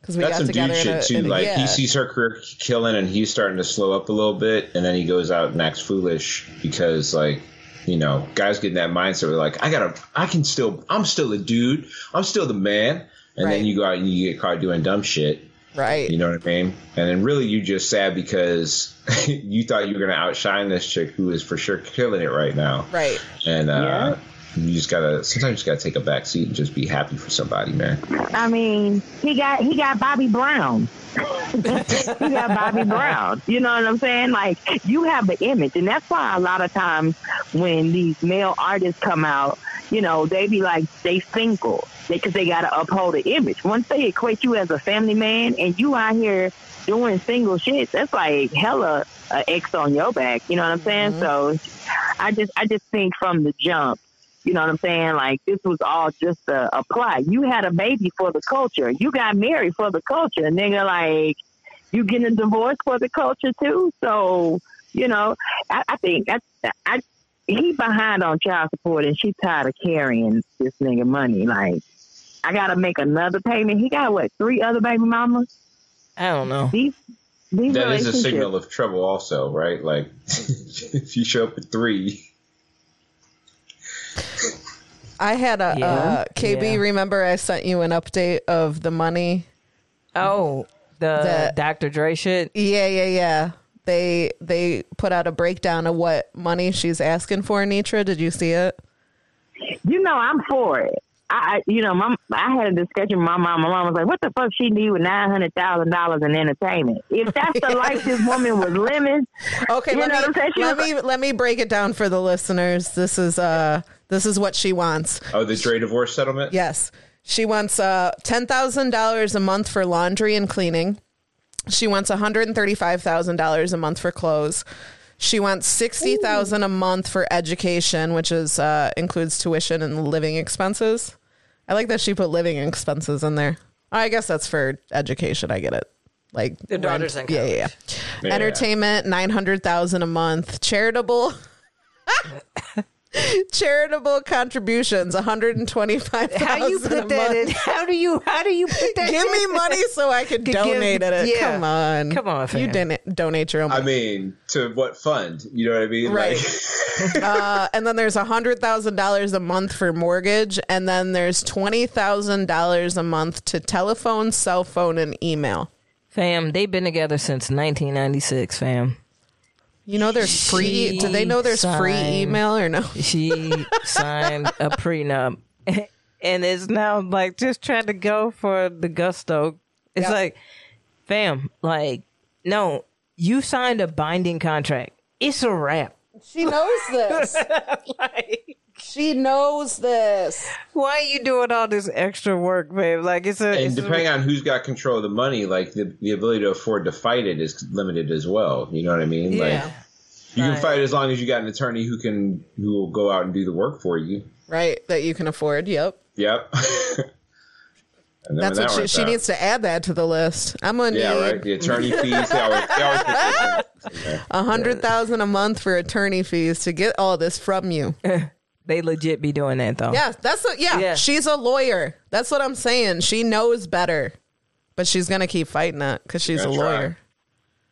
because we That's got some together. dude in a- too. a- like yeah. he sees her career killing, and he's starting to slow up a little bit, and then he goes out and acts foolish because, like, you know, guys get in that mindset where like, I gotta, I can still, I'm still a dude, I'm still the man, and Right. then you go out and you get caught doing dumb shit. right. You know what I mean? And then really, you just sad because you thought you were gonna outshine this chick who is for sure killing it right now. right. And uh, you just gotta sometimes you just gotta take a back seat and just be happy for somebody, man. I mean, he got he got Bobby Brown. he got Bobby Brown. You know what I'm saying? Like you have the image, and that's why a lot of times when these male artists come out, you know, they be like they single because they, got to uphold the image. Once they equate you as a family man, and you out here doing single shit, that's like hella uh, X on your back. You know what I'm saying? So I just I just think from the jump. You know what I'm saying? Like this was all just a, a plot. You had a baby for the culture. You got married for the culture. Nigga, like you getting a divorce for the culture too. So you know, I, I think I, I he behind on child support, and she tired of carrying this nigga money. Like I gotta make another payment. He got what three other baby mamas. I don't know. These these That is a signal of trouble, also, right? Like if you show up at three, I had a Yeah. uh, KB. Yeah. Remember, I sent you an update of the money. Oh, the That- Dr. Dre shit. Yeah, yeah, yeah. They they put out a breakdown of what money she's asking for. Nitra, did you see it? you know, I'm for it. I, I- you know, my, I had a discussion with my mom. My mom was like, "What the fuck she need with nine hundred thousand dollars in entertainment? If that's the life this woman was living, Okay, You let know what I'm me saying? Let was me let me break it down for the listeners. This is uh this is what she wants. oh, the Dre divorce settlement. Yes. She wants uh, $10,000 a month for laundry and cleaning. She wants $135,000 a month for clothes. She wants 60000 a month for education, which is uh, includes tuition and living expenses. I like that she put living expenses in there. I guess that's for education. I get it. Like The daughter's rent. income. Yeah, yeah, yeah. Yeah. Entertainment, 900,000 a month. Charitable charitable contributions, 125,000 How do you put that month. in? How do you how do you put that? Give me money so I could Give- donate it. yeah. Come on. Come on, You didn't donate your own I mean, to what fund? You know what I mean? Right. Like, uh, and then there's $100,000 a month for mortgage. And then there's $20,000 a month to telephone, cell phone, and email. Fam, they've been together since 1996, fam. You know there's free. She Do they know there's free email or no? She signed a prenup and is now like just trying to go for the gusto. It's Yep. like, fam, like, no, you signed a binding contract. It's a wrap. She knows this. Like, she knows this. why are you doing all this extra work, babe? Like, it's a. and it's a- depending on who's got control of the money, like the, the ability to afford to fight it is limited as well. You know what I mean? yeah. Like you can fight as long as you got an attorney who can who will go out and do the work for you. Right. That you can afford. Yep. Yep. And That's when what that she, she needs to add that to the list. I'm gonna Yeah, need right. The attorney fees. They always, they always put this in there. a hundred thousand a month for attorney fees to get all this from you. They legit be doing that, though. Yeah, that's a, yeah, Yeah. She's a lawyer. That's what I'm saying. She knows better, but she's gonna keep fighting that because she's a Gonna try. lawyer.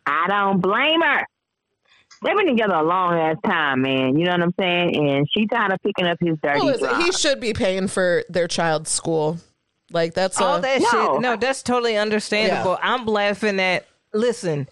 I don't blame her. They've been together a long ass time, man. You know what I'm saying? And she tired of picking up his dirty Well, he should be paying for their child's school. Like that's all a, that No. shit. No, that's totally understandable. I'm laughing at. Listen,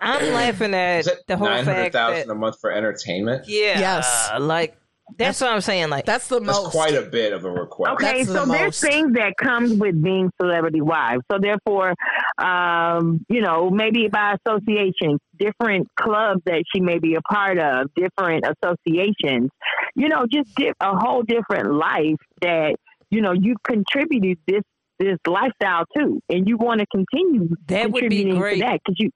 I'm laughing at Is it the whole nine hundred fact that thousand a month for entertainment? yeah, Yes. like that's, what I'm saying. Like that's the That's most. quite a bit of a request. Okay, That's so the there's most. things that comes with being celebrity wives. So therefore, um, you know, maybe by association, different clubs that she may be a part of, different associations, you know, just di- a whole different life that you know you contributed this this lifestyle to, and you want to continue That would be contributing great. to that because you.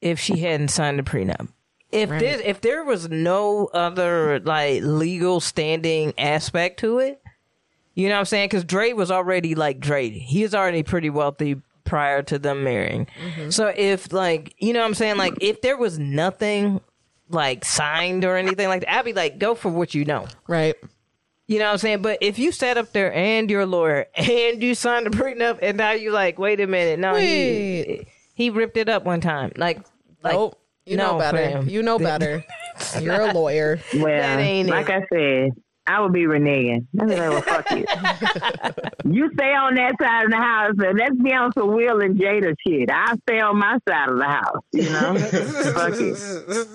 if she hadn't signed the prenup. If Right. this, if there was no other like legal standing aspect to it, you know what I'm saying? Because Dre was already like Dre. He was already pretty wealthy prior to them marrying. Mm-hmm. So if like you know what I'm saying, like if there was nothing like signed or anything like that. I'd be like, go for what you know. Right. You know what I'm saying? But if you sat up there and you're a lawyer and you signed a prenup and now you like, wait a minute, no, he he ripped it up one time. Like, like Nope. You know better. fam. You know better. You're a lawyer. Well, like it. I said, I would be reneging. I'd be like, well, fuck you. you stay on that side of the house, and let's be on some Will and Jada shit. I stay on my side of the house. You know, fuck it.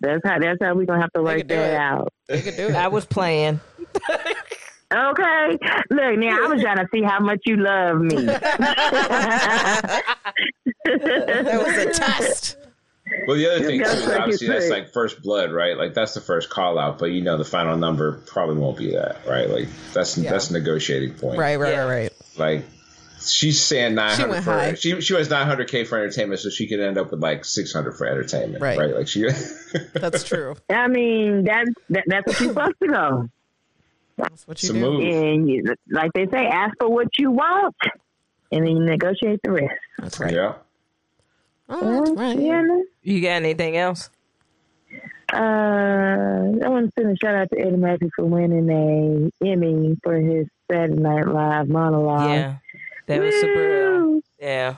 That's how. That's how we gonna have to work that it. out. You could do it. I was playing. Okay. Look, now I was trying to see how much you love me. That was a test. Well, the other thing too gotta is suck obviously that's dick. like first blood, right? Like that's the first call out, but you know the final number probably won't be that, right? Like that's that's a negotiating point, Right, right, Yeah. right, right. Like she's saying nine hundred went for high. she she was nine hundred k for entertainment, so she could end up with like six hundred for entertainment, Right. right? Like she. That's true. I mean, that's that, that's what you're supposed to go. That's what you It's do. And you, like they say, ask for what you want, and then you negotiate the rest. That's right. yeah. Oh, that's right. Yeah. You got anything else? Uh, I want to send a shout out to Eddie Murphy for winning a Emmy for his Saturday Night Live monologue. yeah, that was super. uh, yeah,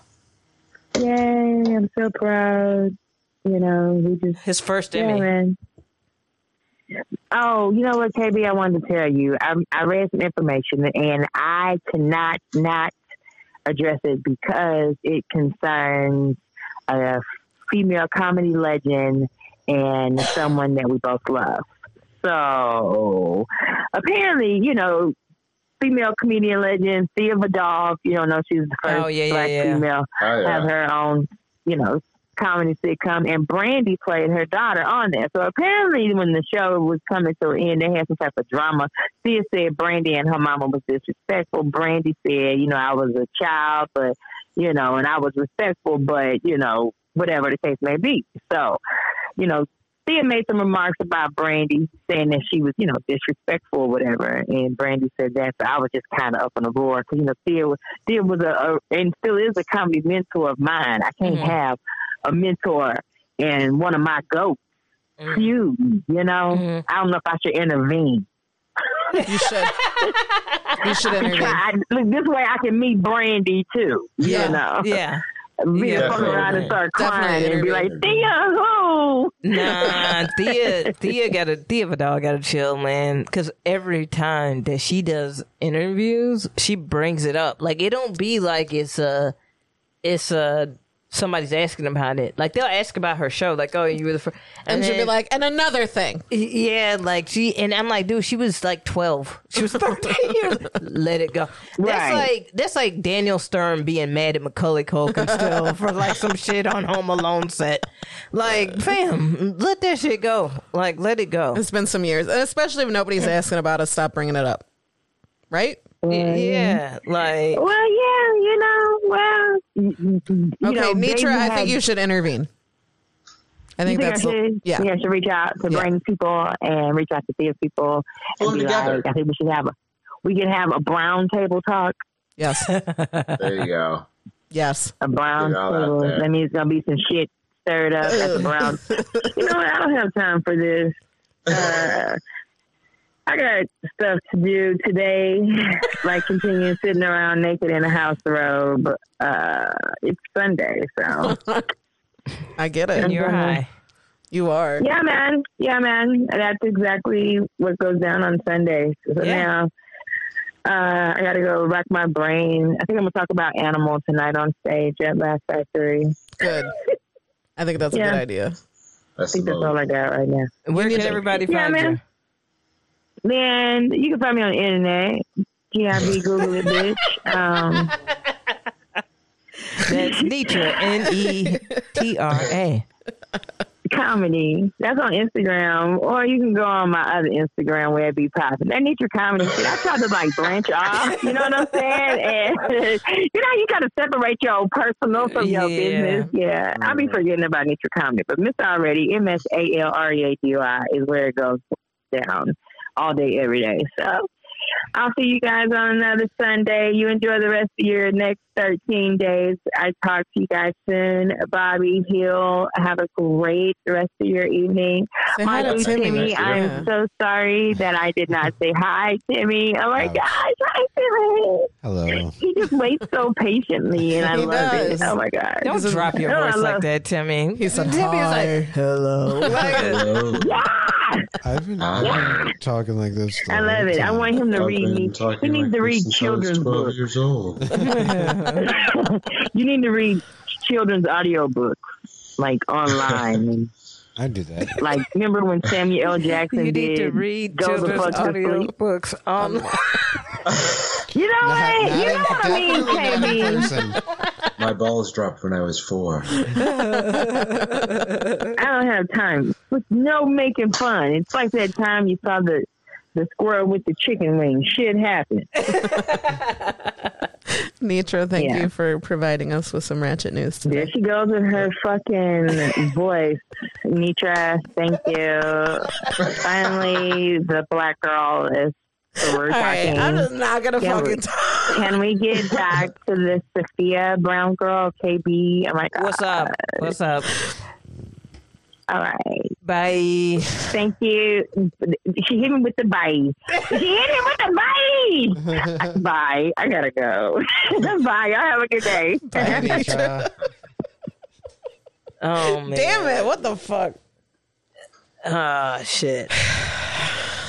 Yay! I'm so proud. You know, we just his first yeah, Emmy. man. Oh, you know what, KB? I wanted to tell you. I, I read some information, and I cannot not address it because it concerns a female comedy legend and someone that we both love. So apparently, you know, female comedian legend Thea Vidale. You don't know, she was the first Oh, yeah, yeah, black yeah. female Oh, yeah. have her own, you know, comedy sitcom, and Brandy played her daughter on there. So apparently, when the show was coming to an end, they had some type of drama. Thea said Brandy and her mama was disrespectful. Brandy said, you know, I was a child, but you know, and I was respectful, but you know, whatever the case may be. So, you know. Thea made some remarks about Brandy, saying that she was, you know, disrespectful or whatever. And Brandy said that, so I was just kind of up on the roar because, you know, Thea was, Thea was a, a, and still is a comedy mentor of mine. I can't Mhm. have a mentor and one of my goats Mhm. feud, you know? Mhm. I don't know if I should intervene. You should. You should intervene. I, look, this way I can meet Brandy too, Yeah. you know? Yeah, Be Yeah, around and start crying and be like. Thea, who? nah. Thea, Thea got a Thea Vidale got to chill, man. Because every time that she does interviews, she brings it up. Like it don't be like it's a, it's a somebody's asking about it. Like they'll ask about her show. Like, oh, you were the first, And she'll be like, and another thing. Yeah, like she and I'm like, dude, she was like twelve. She was thirteen years. Let it go. That's Right. like that's like Daniel Stern being mad at Macaulay Culkin still for like some shit on Home Alone set. Like, fam, let that shit go. Like, let it go. It's been some years. And especially if nobody's asking about it, stop bringing it up. Right? Yeah, like Well, yeah, you know, well, you, you Okay, know, Nitra, I had- think you should intervene. I think you that's think I should? yeah. yeah. I should reach out to Yeah. bring people and reach out to see people. Pull them together. Like, I think we should have a we can have a brown table talk. Yes. There you go. Yes. A brown Get all out table. That means it's gonna be some shit stirred up at the brown. you know what? I don't have time for this. Uh, I got stuff to do today, like continue sitting around naked in a house robe. Uh, it's Sunday, so I get it. you're high. You are. yeah, man, yeah, man. That's exactly what goes down on Sundays. So Yeah. now. Uh, I gotta go rack my brain. I think I'm gonna talk about animal tonight on stage at Laugh Factory. Good. I think that's a Yeah. good idea. That's I think that's all. I got right now. Where need can to- everybody Yeah, find man. you? Man, you can find me on the internet. GIB, Google it, bitch. Um, That's Nitra, N E T R A. comedy. That's on Instagram, or you can go on my other Instagram where it be popping. That nature comedy shit. I tried to like branch off. You know what I'm saying? And you know, you got to separate your personal from your Yeah. business. Yeah, I'll be forgetting about nature comedy, but Miss Already, M S A L R E A D I is where it goes down all day, every day. So. I'll see you guys on another Sunday. You enjoy the rest of your next 13 days. I talk to you guys soon. Bobby Hill, have a great rest of your evening. Say hi to Timmy. Timmy, Yeah. I'm so sorry that I did not say hi, Timmy. Oh my Ouch. gosh, hi, Timmy. Hello. He just waits so patiently, and I He love does. it. Oh my god. Don't drop your Oh, I voice like love- that, Timmy. He said Timmy hi. like, hello. Hello. Yeah, I've been, I've been talking like this. I love whole it. I want him to I've read been me. talking He needs like to read since I children's 12 books. years old. you need to read children's audio books, like online. I do that. like, remember when Samuel L. Jackson You did need to read Go the children's Fuck audio Sleep? books on. You know Not- what? not you know what I mean, definitely KB. My balls dropped when I was four. I don't have time. With no making fun. It's like that time you saw the the squirrel with the chicken wing. Shit happened. Nitra, thank Yeah. you for providing us with some ratchet news There today. she goes with her fucking voice. Nitra, thank you. Finally, the black girl is. So we're All right, talking. I'm just not gonna Yeah, fucking we- talk. Can we get back to the Sophia Brown girl, KB? Oh my god. What's up? What's up? All right. Bye. Thank you. She hit me with the bye. She hit me with the bye. bye. I gotta go. bye. Y'all have a good day. Bye, Nitra. Oh man. Damn it! What the fuck? Ah shit.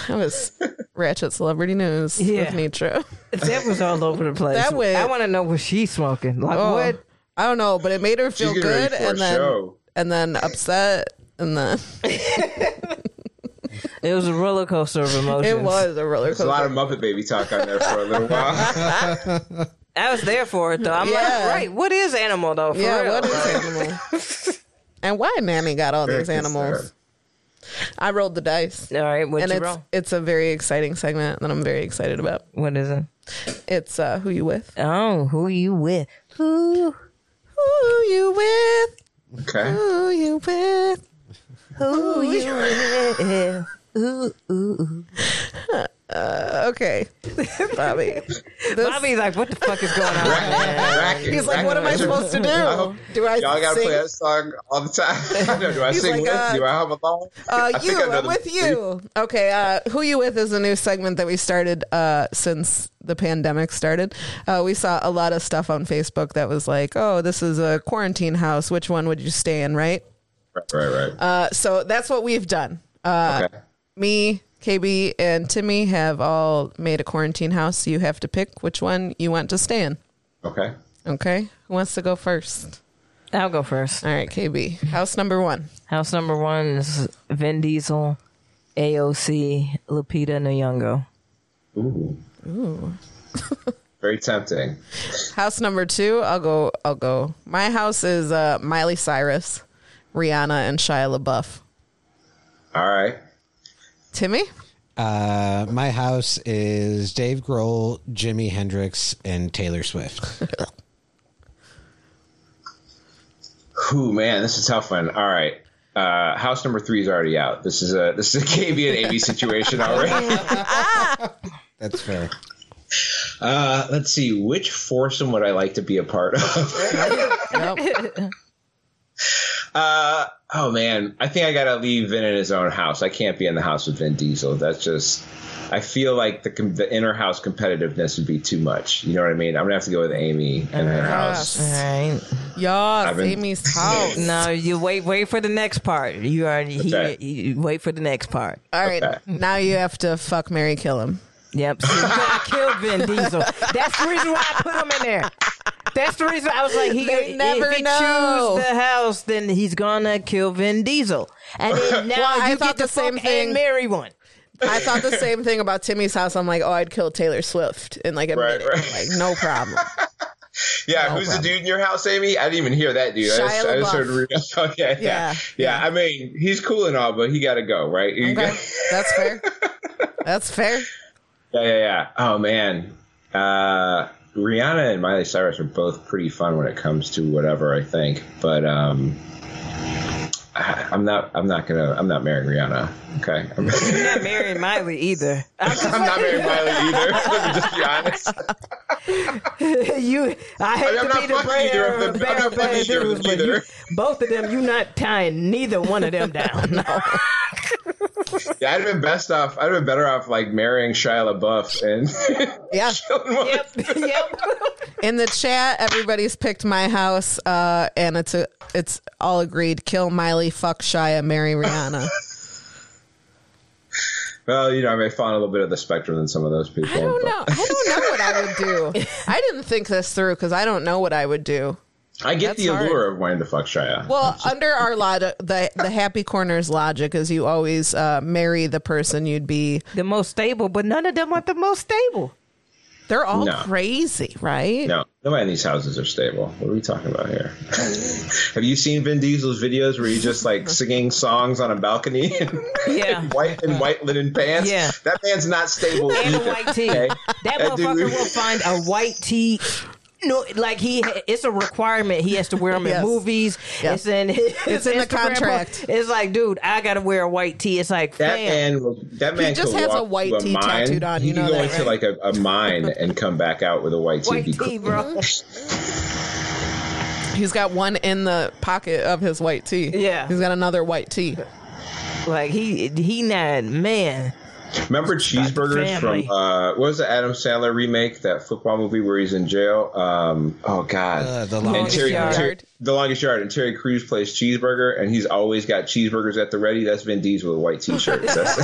That was ratchet celebrity news Yeah. with Nitra. That was all over the place. That went- I want to know what she's smoking. Like Oh, what? I don't know, but it made her feel good, and then show. and then upset, and then It was a roller coaster of emotions. it was a roller coaster. There's a lot of Muppet Baby talk on there for a little while. I was there for it though. I'm Yeah. like, right? What is animal though? For Yeah, real? what is animal? and why Nanny got all Very these animals? concerned. I rolled the dice, All right, what and you it's roll? it's a very exciting segment that I'm very excited about. What is it? It's uh, who you with? Oh, who you with? Who? Who you with? Okay. Who you with? Who you with? Ooh, ooh. Uh, okay, Bobby. This- Bobby's like, what the fuck is going on? man? Racket, He's like, what am I supposed to do? I hope- Do I Y'all gotta sing? play that song all the time. I know. Do I He's sing like, with? uh, Do I hum along? Uh, I you, I know I'm with you. Okay, uh, who you with is a new segment that we started uh, since the pandemic started. Uh, we saw a lot of stuff on Facebook that was like, "Oh, this is a quarantine house. Which one would you stay in?" Right. Right, right, right. Uh, so that's what we've done. Uh, okay. me, KB, and Timmy have all made a quarantine house. You have to pick which one you want to stay in. Okay. Okay, who wants to go first? I'll go first. All right, KB, house number one. House number one is Vin Diesel, AOC, Lupita Nyong'o. Ooh. Very tempting. House number two, I'll go. I'll go. My house is uh, Miley Cyrus, Rihanna, and Shia LaBeouf. All right. Timmy, Uh, my house is Dave Grohl, Jimi Hendrix, and Taylor Swift. Whew, man, this is a tough one. All right. Uh, house number three is already out. This is a this is a KB and AB situation already. That's fair. Uh, let's see. Which foursome would I like to be a part of? Yep. Uh, oh man, I think I gotta leave Vin in his own house. I can't be in the house with Vin Diesel. That's just. I feel like the the inner house competitiveness would be too much. You know what I mean? I'm gonna have to go with Amy in her house. All right. Yes, been- Amy's house. No, you wait. Wait for the next part. You already. he- you wait for the next part. All right, Okay. now you have to fuck Mary kill him. Yep. So you gotta kill Vin Diesel. That's the reason why I put him in there. That's the reason I was like, he They never if he know. choose the house, then he's gonna kill Vin Diesel, and then now Well, I you thought get to the same thing. and marry one. I thought the same thing about Timmy's house. I'm like, oh, I'd kill Taylor Swift in like a Right, minute. right. Like, no problem. Yeah, No who's problem. the dude in your house, Amy? I didn't even hear that dude. I Shia just, I just heard reading. Okay, yeah. Yeah, yeah, I mean, he's cool and all, but he got to go, right? Okay, got- that's fair. That's fair. yeah, yeah, yeah. Oh man, uh, Rihanna and Miley Cyrus are both pretty fun when it comes to whatever I think, but um, I, I'm not. I'm not gonna. I'm not marrying Rihanna. Okay. I'm, You're not marrying Miley either. I'm I'm not marrying Miley either. Let me just be honest. you, I hate I mean, I'm to not be the either of them. I'm not fucking either of news, them but you, either. both of them, you not tying neither one of them down. No. Yeah, I'd have been best off. I'd have been better off like marrying Shia LaBeouf and Yeah. yep, yep. In the chat, everybody's picked my house, uh, and it's a it's all agreed. Kill Miley, fuck Shia, marry Rihanna. Well, you know, I may fall a little bit of the spectrum than some of those people. I don't but- know. I don't know what I would do. I didn't think this through because I don't know what I would do. I get That's the hard. allure of wanting to fuck Shia. Well, under our logic, the the happy corners logic is you always uh, marry the person you'd be. The most stable, but none of them are the most stable. They're all No. crazy, right? no, nobody in these houses are stable. What are we talking about here? Have you seen Vin Diesel's videos where he's just like singing songs on a balcony in, Yeah. in white in white linen pants? Yeah. that man's not stable. And a white tee. okay? That That dude- motherfucker will find a white tee. No, like he, it's a requirement. He has to wear them in movies. Yes. It's in his It's in the Instagram post. contract. It's like, dude, I gotta wear a white tee. It's like, That fam, man, that man just has a white to tee mine. tattooed on, He you can know go that, into right? like a, a mine and come back out with a white tee. white Be tee, bro. He's got one in the pocket of his white tee. Yeah. He's got another white tee. like he, he not man. Remember cheeseburgers from uh, what was the Adam Sandler remake? That football movie where he's in jail. Um, oh God, Uh, the And longest Terry, Yard. Terry- the longest yard, and Terry Crews plays cheeseburger, and he's always got cheeseburgers at the ready. That's Vin Diesel with a white t-shirts. That's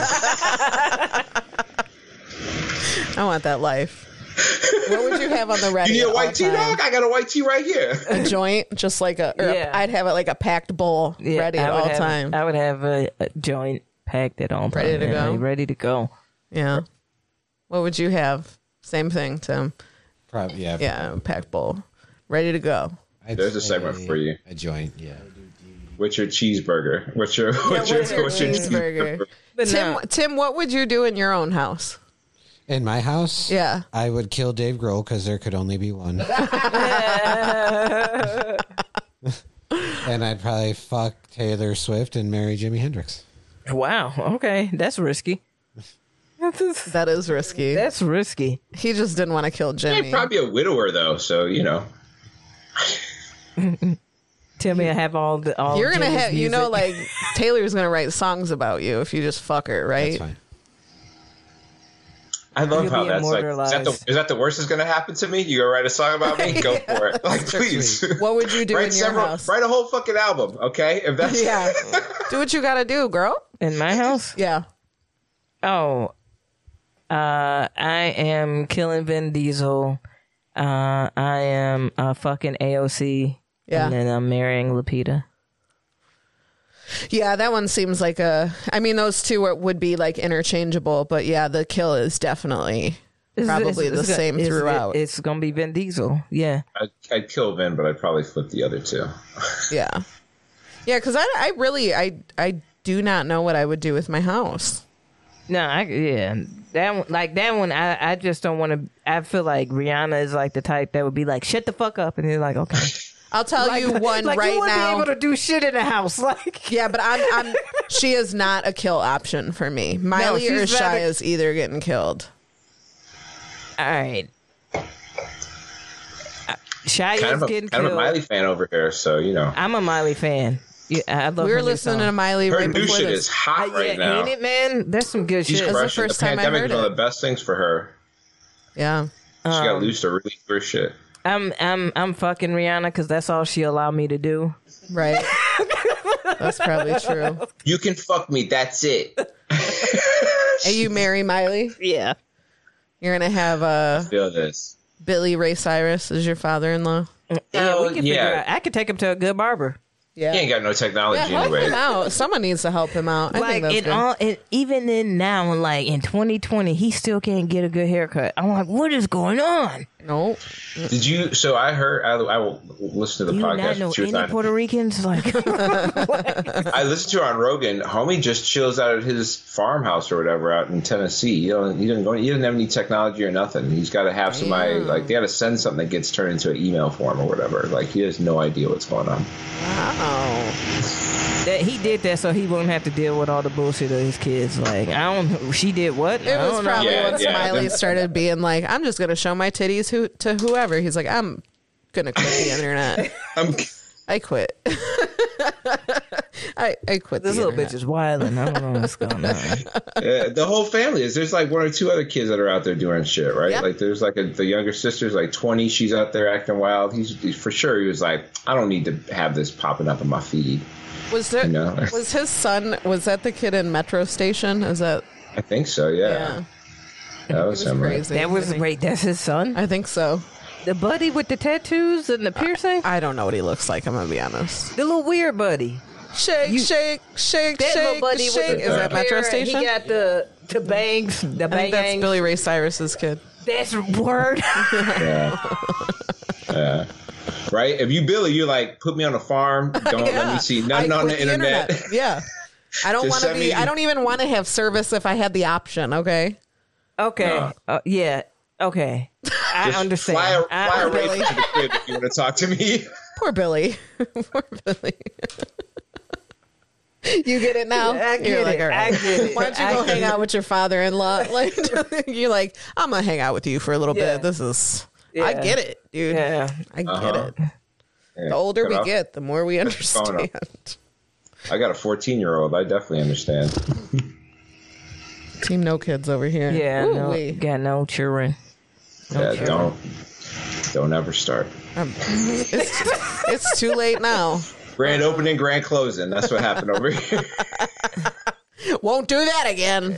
I want that life. What would you have on the ready? you need a white tee, times? dog? I got a white tee right here. A joint, just like a. Or Yeah. I'd have it like a packed bowl, Yeah, ready I at would all have- time. I would have a, a joint packed at all Ready time. to yeah, go? Ready to go. yeah. What would you have? Same thing, Tim. Probably, yeah. Yeah, packed bowl, ready to go. I'd There's a segment for you. A joint, yeah. What's your cheeseburger? What's your what's your, what's your what's your cheeseburger? But Tim. Tim, what would you do in your own house? In my house, Yeah. I would kill Dave Grohl because there could only be one. and I'd probably fuck Taylor Swift and marry Jimi Hendrix. Wow. Okay, that's risky. That is risky. That's risky. he just didn't want to kill He'd Jimi. probably a widower though, so you know. Tell me I have all the all. You're gonna Jimi's have, you know, like Taylor's gonna write songs about you if you just fuck her, right? That's fine. I love how that's like. Is that, the, immortalized. is that the worst that's going to happen to me? You gonna write a song about me? Go for it. Like, please. What would you do write in your several, house? Write a whole fucking album, okay? If that's Yeah, do what you gotta do, girl. in my house. Yeah, Oh, uh, I am killing Vin Diesel. Uh, I am a fucking AOC. Yeah. And then I'm marrying Lupita. Yeah. That one seems like a. I mean, those two are, would be like interchangeable, but yeah, the kill is definitely It's- probably it's- the it's- same it's- throughout. It's gonna be Vin Diesel. Yeah. I'd, I'd kill Vin, but I'd probably flip the other two. yeah, yeah. Because I, I really, I, I do not know what I would do with my house. No, I yeah. That one, like that one, I I just don't want to. I feel like Rihanna is like the type that would be like, shut the fuck up, and they're like, okay. I'll tell Like, you one like right you wouldn't now. be able to do shit in a house, like. Yeah, but I'm, I'm. She is not a kill option for me. Miley or she's Shia is either getting killed. All right. Shia Kind is of, a, getting kind of killed. a Miley fan over here, so you know. I'm a Miley fan. Yeah, I love We were her new listening song. to Miley Her right new before shit this. is hot Uh, right yeah, now. ain't it, man? That's some good She's shit. the first the time I pandemic heard is one it. of the best things for her. Yeah. She Um, got loose to really her shit. I'm I'm I'm fucking Rihanna because that's all she allowed me to do. Right. That's probably true. You can fuck me. That's it. And you marry Miley, Yeah. you're gonna have uh, Feel this. Billy Ray Cyrus as your father-in-law. Yeah, Hell we can yeah. figure out. I could take him to a good barber. Yeah. He ain't got no technology Yeah, help anyway. him out. Someone needs to help him out. I like think that's in good. all, and even in now, like in 2020, he still can't get a good haircut. I'm like, what is going on? No. Did you? So I heard. I, I will listen to the You not podcast. know she was any on. Puerto Ricans? Like, I listened to her on Rogan. Homie just chills out at his farmhouse or whatever out in Tennessee. He don't. He doesn't go. He doesn't have any technology or nothing. He's got to have somebody like they got to send something that gets turned into an email form or whatever. Like he has no idea what's going on. Wow. that he did that so he wouldn't have to deal with all the bullshit of his kids. Like I don't. She did what? It I was probably Yeah, when yeah, Smiley started being like, "I'm just gonna show my titties who, to whoever." He's like, "I'm gonna quit the internet. I'm, I quit. I I quit This the little internet. bitch is wilding. I don't know what's going on. Yeah, the whole family is. There's like one or two other kids that are out there doing shit, right? Yeah. Like there's like a, the younger sister's like 20. She's out there acting wild. He's, he's for sure. He was like, I don't need to have this popping up in my feed. Was there? I know. Was his son? Was that the kid in Metro Station? Is that? I think so. Yeah, Yeah, that was, was him. right? crazy. That was wait. That's his son. I think so. The buddy with the tattoos and the piercing. I don't know what he looks like. I'm gonna be honest. The little weird buddy. Shake, You- shake, shake, That little shake, buddy shake. with the Is that Metro hair, Station? He got the the bangs. The bangs. that's Billy Ray Cyrus's kid. That's word. Yeah. yeah. Right? If you Billy, you're like, put me on a farm. Don't let me see I nothing on quit the internet. Yeah. I don't want to be. me- I don't even want to have service if I had the option. Okay. Okay. No. Uh, yeah. Okay. I Just understand. Fly a, I fly a understand. race to the crib if you want to talk to me. Poor Billy. Poor Billy. you get it now. I get You're like, it. I get it. Why don't you I go get hang it. out with your father-in-law? Like you're like, I'm gonna hang out with you for a little Yeah. bit. This is. I get it, dude. Yeah. I get Uh-huh. it. Yeah, The older cut we off. get, the more we understand. I got a 14 year old. I definitely understand. Team no kids over here. Yeah. Ooh, no, wee. got no children. Yeah, Okay. don't don't ever start. Um, it's, it's too late now. Grand opening, grand closing. That's what happened over here. Won't do that again.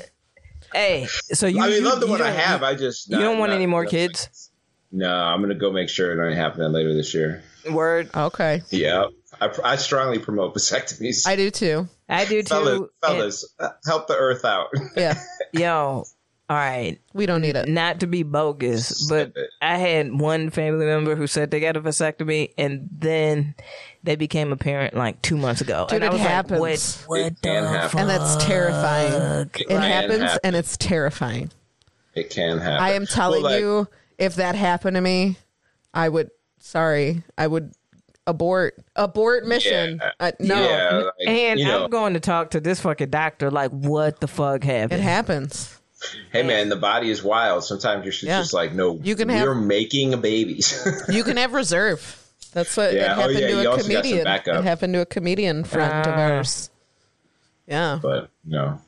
Hey. So you. I mean, you, love the one I have. I just You don't want any more kids? No, I'm gonna go make sure it ain't happening later this year. Word. Okay, Yeah, I, I strongly promote vasectomies. I do too. I do too. fellas, fellas, help the earth out. Yeah, Yo. All right. we don't need it. not to be bogus, but I had one family member who said they got a vasectomy, and then they became a parent like two months ago. Dude, and I it was happens. like, what, what It can the happen. fuck? And that's terrifying. It It happens, happen. and it's terrifying. It can happen. I am telling Well, like, you, if that happened to me, I would. Sorry, I would abort. Abort mission. Yeah. Uh, no, Yeah, like, And you know, I'm going to talk to this fucking doctor. Like, what the fuck happened? it happens. hey man, the body is wild. Sometimes you're just, Yeah. just like, no, You can you're have- making babies. You can have reserve. That's what Yeah. it Oh, happened yeah, to you a also got some comedian. It happened to a comedian friend of Ah. ours. Yeah. but no,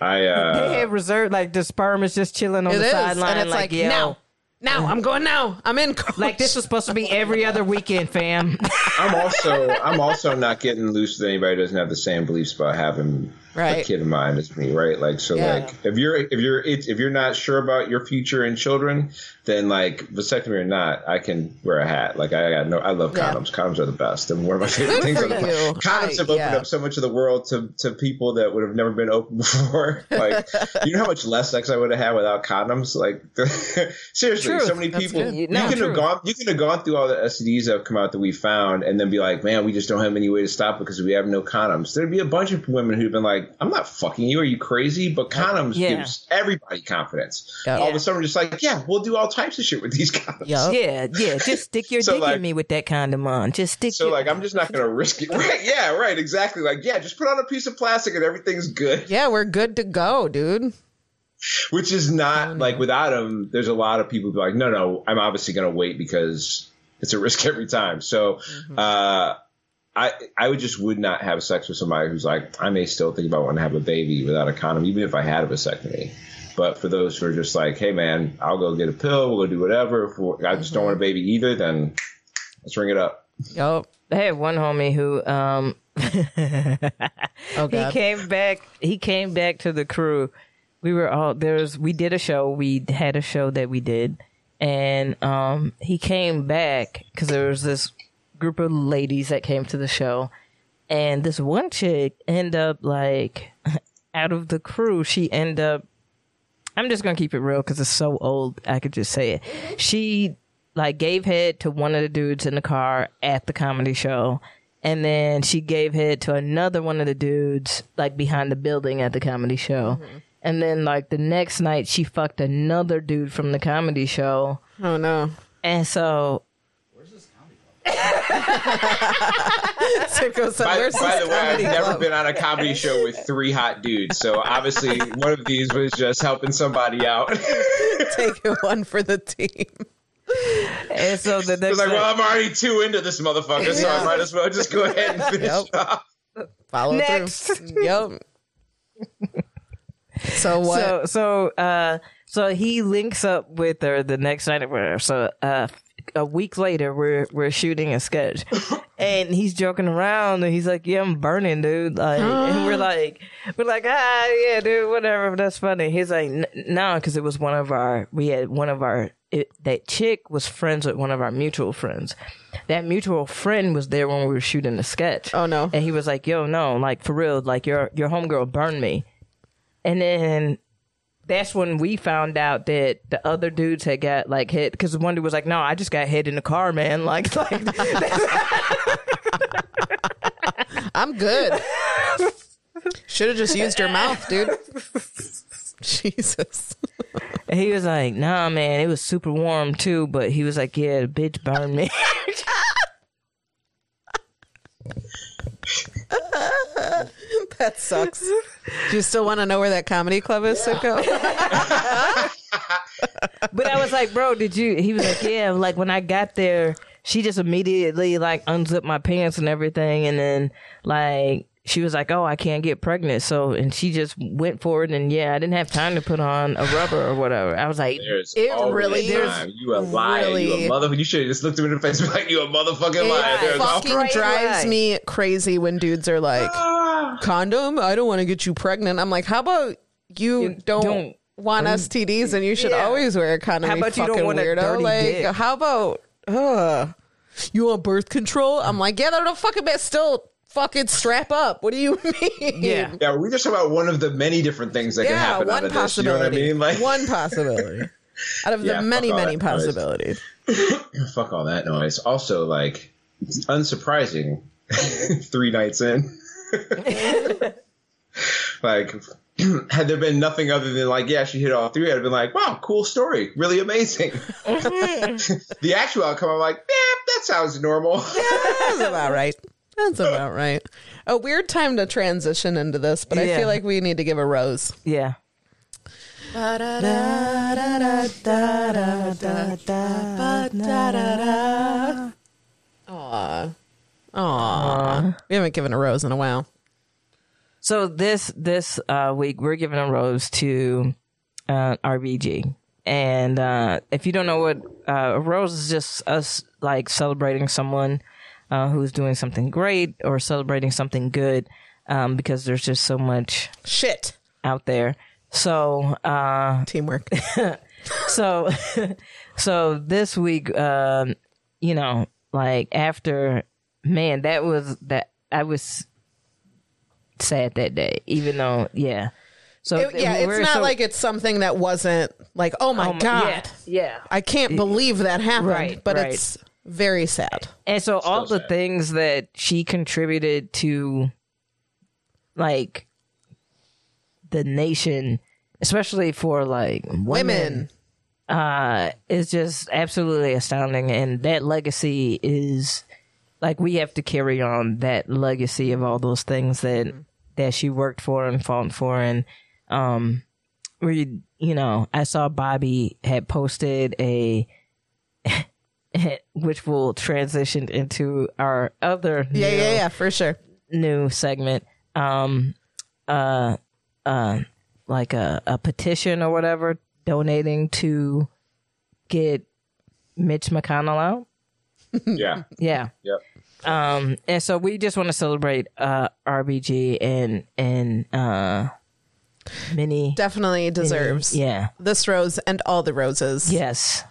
I they uh, have reserved like the sperm is just chilling on It the is, sideline. and it's like, yo, now, now, I'm going now. I'm in. Coach. Like this was supposed to be every other weekend, fam. I'm also I'm also not getting loose with anybody who doesn't have the same beliefs about having a Right. kid in mind as me, right? Like so, Yeah. like if you're if you're it, if you're not sure about your future and children, then like vasectomy or not, I can wear a hat. Like I got no, I love Yeah. condoms. Condoms are the best, and one of my favorite things. on. Condoms I- have opened yeah. up so much of the world to to people that would have never been open before. Like you know how much less sex I would have had without condoms. Like seriously, Truth. so many That's people. good. You No, true. have gone. You could have gone through all the STDs that have come out that we found, and then be like, "Man, we just don't have any way to stop it because we have no condoms." There'd be a bunch of women who've been like, "I'm not fucking you. Are you crazy?" But condoms Yeah. gives everybody confidence. Yeah. All of a sudden, we're just like, "Yeah, we'll do all types of shit with these condoms." Yup. yeah, yeah. Just stick your So, dick like- in me with that condom on. Just stick. So your, like, I'm just not gonna risk it. Right? Yeah, right. Exactly. Like, yeah, just put on a piece of plastic and everything's good. Yeah, we're good to go, dude. Which is not like without them. There's a lot of people who are like, no, no, I'm obviously going to wait because it's a risk every time. So, uh, I I would just would not have sex with somebody who's like, I may still think about wanting to have a baby without a condom, even if I had a vasectomy. But for those who are just like, hey man, I'll go get a pill, we'll go do whatever. If I just don't want a baby either, then let's ring it up. Yup. I had one homie who um Oh he came back he came back to the crew we were all there's we did a show we had a show that we did and um he came back because there was this group of ladies that came to the show. And this one chick end up like out of the crew she end up i'm just gonna keep it real because it's so old i could just say it. She like gave head to one of the dudes in the car at the comedy show and then she gave head to another one of the dudes like behind the building at the comedy show. Mm-hmm. And then like the next night she fucked another dude from the comedy show. Oh no. and so Sicko said, By, "Where's by this the way, I've never club?" been on a comedy show with three hot dudes, so obviously one of these was just helping somebody out. taking one for the team. And so the It's next like, night- well, I'm already two into this motherfucker, so I might as well just go ahead and finish Yep. off. Follow Next. through. Yep. So what? So so uh so he links up with her the next night or whatever. So uh a week later we're we're shooting a sketch. And he's joking around and he's like, Yeah, I'm burning, dude. Like and we're like we're like, ah yeah, dude, whatever, that's funny. He's like, "N- no, because it was one of our we had one of our it, that chick was friends with one of our mutual friends. That mutual friend was there when we were shooting the sketch. Oh, no. And he was like, "Yo, no, like for real, like your your homegirl burned me." And then that's when we found out that the other dudes had got like hit because one dude was like, "No, I just got hit in the car, man." Like, like I'm good. Should have just used your mouth, dude. Jesus. and he was like, "Nah, man, it was super warm too." But he was like, "Yeah, the bitch burned me." That sucks. Do you still want to know where that comedy club is, Sicko? But I was like, bro, did you? He was like, yeah. Like when I got there, she just immediately like unzipped my pants and everything, and then like she was like, oh, I can't get pregnant. So and she just went for it, and yeah, I didn't have time to put on a rubber or whatever. I was like, There's It really- time. You a liar. You really- a mother. You should have just looked him in the face and be like, you a motherfucking liar. It There's fucking always- drives lie. me crazy when dudes are like, condom? I don't want to get you pregnant. I'm like, how about you, You don't, don't want STDs and you should Yeah. always wear a condom? How you about you don't fucking want a weirdo? dirty like, dick? how about, uh, you want birth control? I'm like, yeah, that don't fucking bit still fucking strap up. What do you mean? yeah. Yeah, we just talk about one of the many different things that can Yeah, happen out one of this. You know what I possibility. mean? Like, one possibility. Out of Yeah, the fuck many, many that noise. possibilities. fuck all that noise. Also, like, it's unsurprising. Three nights in, like, had there been nothing other than like, yeah, she hit all three, I'd have been like, wow, cool story, really amazing. the actual outcome, I'm like, yeah, that sounds normal. That's about right. That's about right. A weird time to transition into this, but I Yeah. feel like we need to give a rose. Yeah. Aw. Aw. We haven't given a rose in a while. So this this uh, week we're giving a rose to uh, RBG, and uh, if you don't know what uh, a rose is, just us like celebrating someone uh, who's doing something great or celebrating something good, um, because there's just so much Shit. out there. So uh, Teamwork. so so this week um you know like after man that was that i was sad that day even though yeah so It- yeah, it's not so- like it's something that wasn't like, oh my oh my- God. yeah, yeah I can't believe that happened. Right, but right. it's very sad. and so all the sad. things that she contributed to like the nation especially for like women, Women. uh is just absolutely astounding and that legacy is like we have to carry on that legacy of all those things that that she worked for and fought for and um we you know i saw bobby had posted a which will transition into our other Yeah, new, yeah, yeah, for sure. new segment um uh uh like a, a petition or whatever donating to get Mitch McConnell out. yeah. Yeah. Yep. Um and so we just want to celebrate uh RBG and and uh many Definitely deserves yeah. this rose and all the roses. Yes.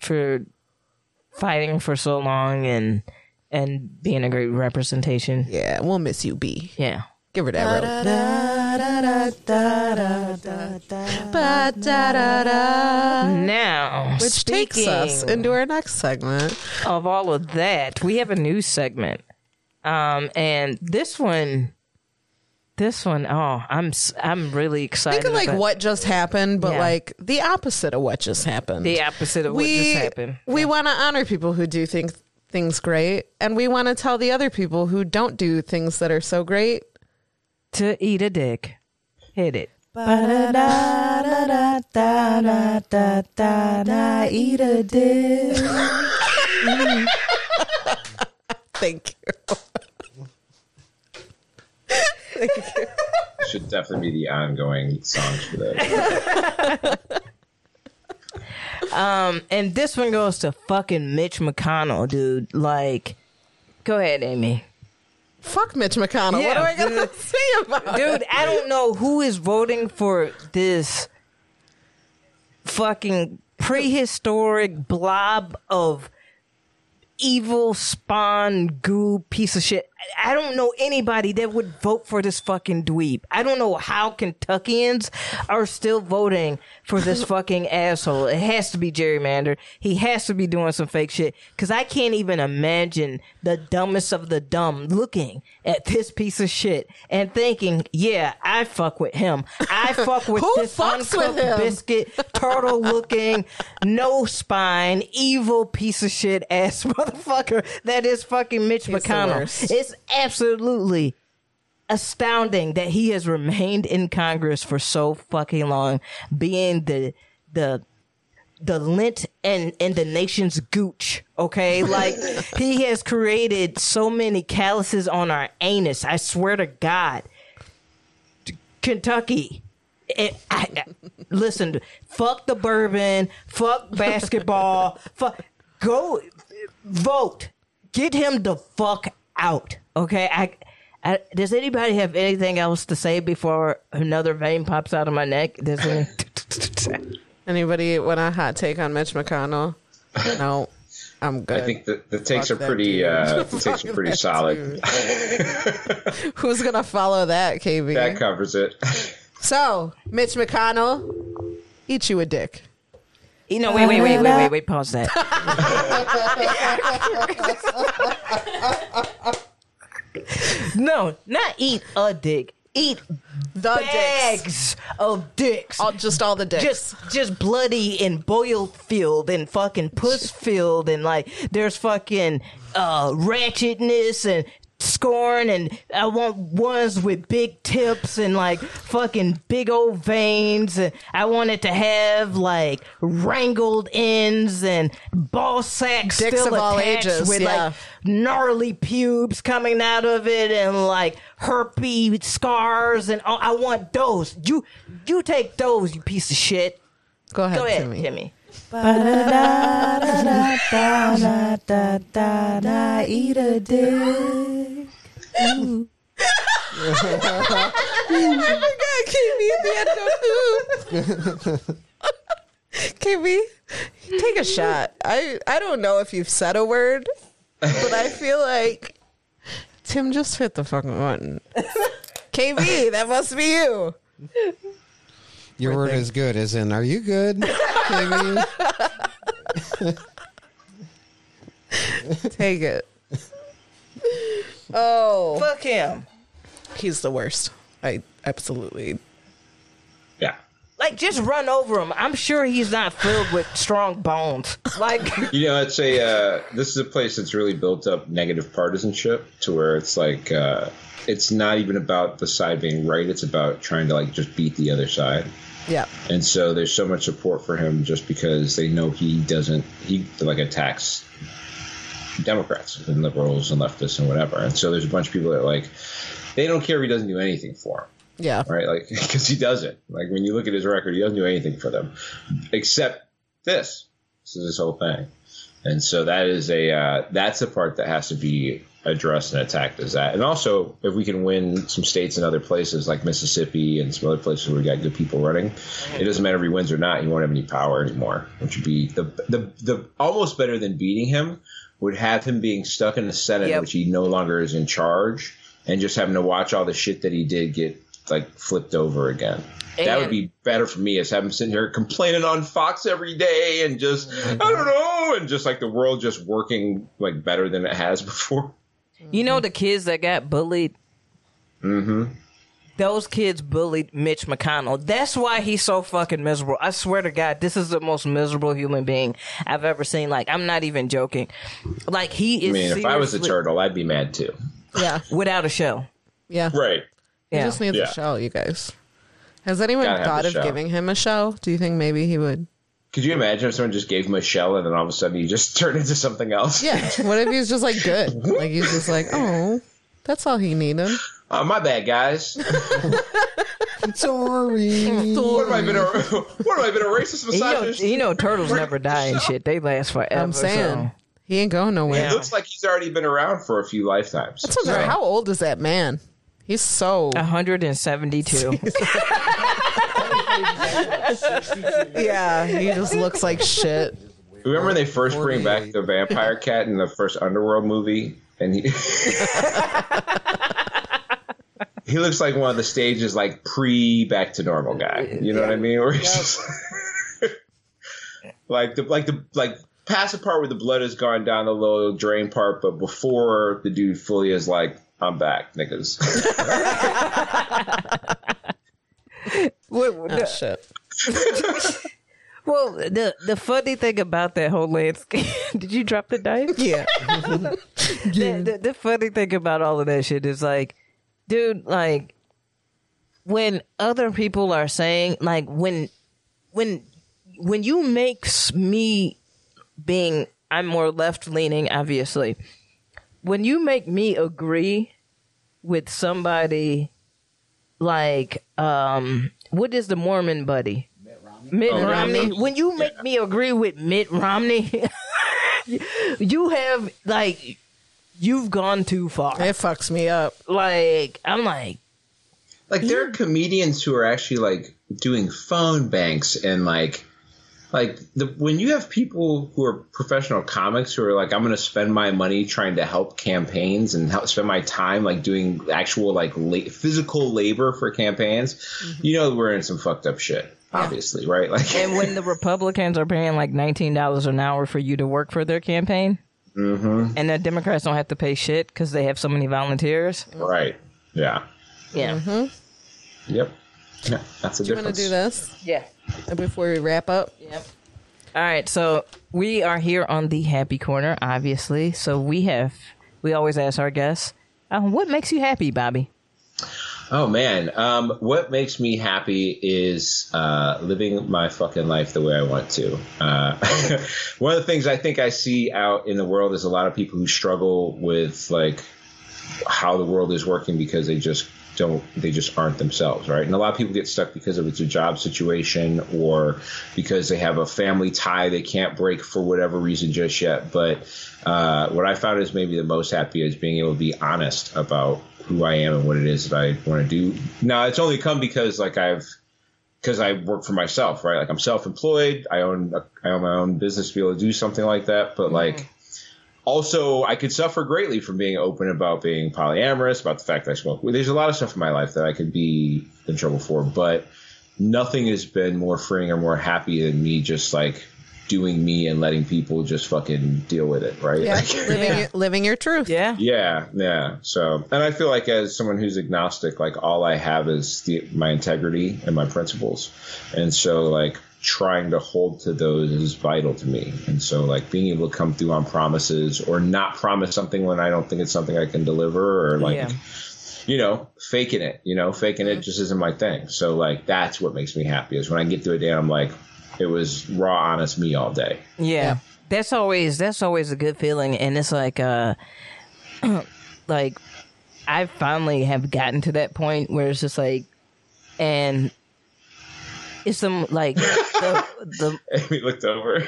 For fighting for so long and and being a great representation. Yeah, we'll miss you, B. Yeah. Give her that rose. Now, Which takes us into our next segment. of all of that, we have a new segment. Um, and this one, this one, oh, I'm s- I'm really excited. Think of like about what just happened, but Yeah. like the opposite of what just happened. the opposite of we what just happened. we want to honor people who do think things great, and we want to tell the other people who don't do things that are so great. To eat a dick. Hit it. Eat a dick. Thank you. Should definitely be the ongoing song for that. Um, and this one goes to fucking Mitch McConnell, dude. Like, go ahead, Amy. Fuck Mitch McConnell. what Yeah, am I gonna say about it? Dude, I don't know who is voting for this fucking prehistoric blob of evil spawn goo piece of shit. I don't know anybody that would vote for this fucking dweeb. I don't know how Kentuckians are still voting for this fucking asshole. It has to be gerrymandered. He has to be doing some fake shit because I can't even imagine the dumbest of the dumb looking at this piece of shit and thinking, yeah, I fuck with him. I fuck with Who this fucks with him? biscuit, turtle looking, no spine, evil piece of shit ass motherfucker that is fucking Mitch He's McConnell. worst. Absolutely astounding that he has remained in Congress for so fucking long, being the the the lint and and the nation's gooch. Okay, like he has created so many calluses on our anus. I swear to God, Kentucky. It, I, I- listen, fuck the bourbon, fuck basketball, fuck. Go vote. Get him the fuck out. Okay. I, I. Does anybody have anything else to say before another vein pops out of my neck? Does any? Anybody want a hot take on Mitch McConnell? No, I'm good. I think the, the takes Fuck are pretty. Uh, the takes are pretty solid. Who's gonna follow that, KB? That covers it. so, Mitch McConnell, eat you a dick. You know, wait, wait, wait, wait, wait, wait. Pause that. no, not eat a dick. Eat The dicks. of dicks. All, just all the dicks. just just bloody and boiled filled and fucking puss filled and like there's fucking uh ratchetness and scorn and I want ones with big tips and like fucking big old veins and I want it to have like wrangled ends and ball sacks Dicks still of all attached ages, with yeah. like gnarly pubes coming out of it and like herpy scars and all. I want those. You you take those, you piece of shit. Go ahead, Go ahead, Timmy. Timmy. Eat a dick. I forgot KB at the end of KB, take a shot. I I don't know if you've said a word, but I feel like Tim just hit the fucking button. KB, that must be you. Your word is good, as in, are you good? Take it. Oh, Fuck him. he's the worst. I absolutely. Yeah. Like just run over him. I'm sure he's not filled with strong bones. Like You know, it's a. Uh, this is a place that's really built up negative partisanship to where it's like. Uh, it's not even about the side being right. It's about trying to like just beat the other side. Yeah. And so there's so much support for him just because they know he doesn't he like attacks Democrats and liberals and leftists and whatever. And so there's a bunch of people that like they don't care if he doesn't do anything for them, Yeah. right? Like because he doesn't. Like when you look at his record, he doesn't do anything for them except this. This is his whole thing. And so that is a uh, that's the part that has to be addressed and attacked is that. And also, if we can win some states and other places like Mississippi and some other places where we got good people running, it doesn't matter if he wins or not. He won't have any power anymore, which would be the the the almost better than beating him would have him being stuck in the Senate, Yep. which he no longer is in charge, and just having to watch all the shit that he did get like flipped over again. that would be better for me as having sitting here complaining on Fox every day and just I don't know and just like the world just working like better than it has before. you know the kids that got bullied. Mm-hmm. those kids bullied Mitch McConnell. That's why he's so fucking miserable. I swear to God, this is the most miserable human being I've ever seen. Like, I'm not even joking. Like, he is. I mean, if I was a turtle, I'd be mad too. Yeah, without a show. yeah. Right. He Yeah. just needs Yeah. a show, you guys. Has anyone Gotta have thought the of show. giving him a show? Do you think maybe he would? Could you imagine if someone just gave him a shell and then all of a sudden he just turned into something else? Yeah. what if he's just like good? Like he's just like, oh, that's all he needed. Oh, my bad, guys. Sorry. what have I been a what have I been a racist You know, misogynist? you know, turtles never die and shit. They last forever. I'm saying so- he ain't going nowhere. It looks like he's already been around for a few lifetimes. So, Right. How old is that man? He's so 172. yeah. He just looks like shit. Remember when they first bring back the vampire cat in the first Underworld movie, and he he looks like one of the stages, like pre Back to Normal guy. You know what I mean? Where he's just like the like the like past the part where the blood has gone down the little drain part, but before the dude fully is like, "I'm back, niggas." What- what Oh, the- shit. well, the the funny thing about that whole landscape, did you drop the dice? Yeah. the, the, the funny thing about all of that shit is like, dude, like when other people are saying, like when when when you make me being, I'm more left leaning, obviously. When you make me agree with somebody like, um, what is the Mormon buddy? Mitt Oh, Romney. Romney? When you make me agree with Mitt Romney, you have like you've gone too far. It fucks me up. Like I'm like, like there are comedians who are actually like doing phone banks and like like the when you have people who are professional comics who are like i'm going to spend my money trying to help campaigns and help spend my time like doing actual like la- physical labor for campaigns you know we're in some fucked up shit obviously right? Like and when the Republicans are paying like nineteen dollars an hour for you to work for their campaign, Mhm. and the Democrats don't have to pay shit because they have so many volunteers. right. Yeah. Yeah, yep. Yeah that's a Do you want to do this? Yeah. Before we wrap up? Yep. All right, so we are here on the happy corner, obviously. So we have we always ask our guests, um, "What makes you happy, Bobby?" Oh man, um, what makes me happy is uh, living my fucking life the way I want to. Uh, one of the things I think I see out in the world is a lot of people who struggle with like how the world is working because they just don't they just aren't themselves right and a lot of people get stuck because of it's a job situation or because they have a family tie they can't break for whatever reason just yet but uh, what i found is maybe the most happy is being able to be honest about who i am and what it is that i want to do now it's only come because like i've because I work for myself, right? Like I'm self-employed. I own a, I own my own business to be able to do something like that. But like, also I could suffer greatly from being open about being polyamorous, about the fact that I smoke. There's a lot of stuff in my life that I could be in trouble for, but nothing has been more freeing or more happy than me just like doing me and letting people just fucking deal with it, right? Yeah, Like- living, your, living your truth. Yeah, yeah, yeah. So, and I feel like as someone who's agnostic, like all I have is the, my integrity and my principles, and so like trying to hold to those is vital to me. And so like being able to come through on promises or not promise something when I don't think it's something I can deliver, or like. Yeah. You know, faking it. You know, faking it just isn't my thing. So, like, that's what makes me happy. Is when I get to a day, I'm like, it was raw, honest me all day. yeah. That's always that's always a good feeling, and it's like uh, like I finally have gotten to that point where it's just like, and it's some like the the we looked over.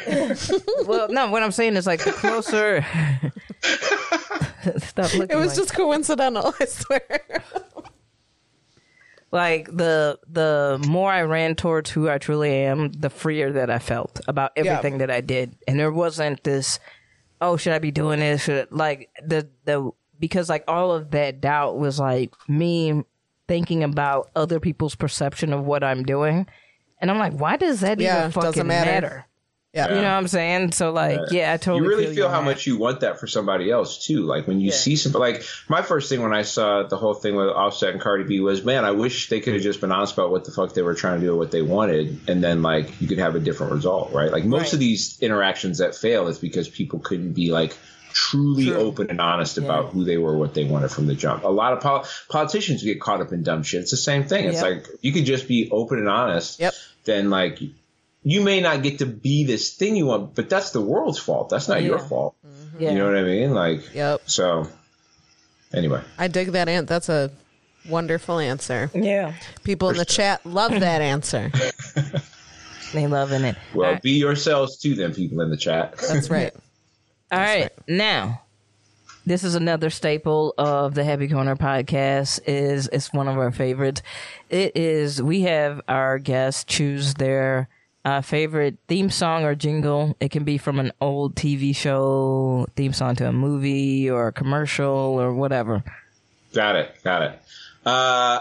well no what I'm saying is like the closer. Stop looking. It was like- just coincidental, I swear. like the the more I ran towards who I truly am, the freer that I felt about everything that I did, and there wasn't this, oh, should I be doing this? Should like the the because like all of that doubt was like me thinking about other people's perception of what I'm doing, and I'm like, why does that Yeah, even fucking matter. matter? Yeah. You know what I'm saying? So like, yeah, I totally you really feel, feel, how that. much you want that for somebody else too. Like when you Yeah. see something, like my first thing when I saw the whole thing with Offset and Cardi B was, man, I wish they could have just been honest about what the fuck they were trying to do, what they wanted, and then like you could have a different result, right? Like most Right. of these interactions that fail is because people couldn't be like truly True. open and honest about who they were, what they wanted from the jump. A lot of pol- politicians get caught up in dumb shit. It's the same thing. It's Yep. like you could just be open and honest. Yep. Then like you may not get to be this thing you want, but that's the world's fault. That's not your Yeah. fault. Yeah. You know what I mean? Like, Yep. so anyway, I dig that ant. That's a wonderful answer. yeah, People in the chat love that answer. they loving it. well, All right. be yourselves too, then people in the chat. That's right. All right, now this is another staple of the Happy Corner podcast. is It's one of our favorites. It is we have our guests choose their uh, favorite theme song or jingle. It can be from an old TV show, theme song to a movie or a commercial or whatever. got it, got it. Uh,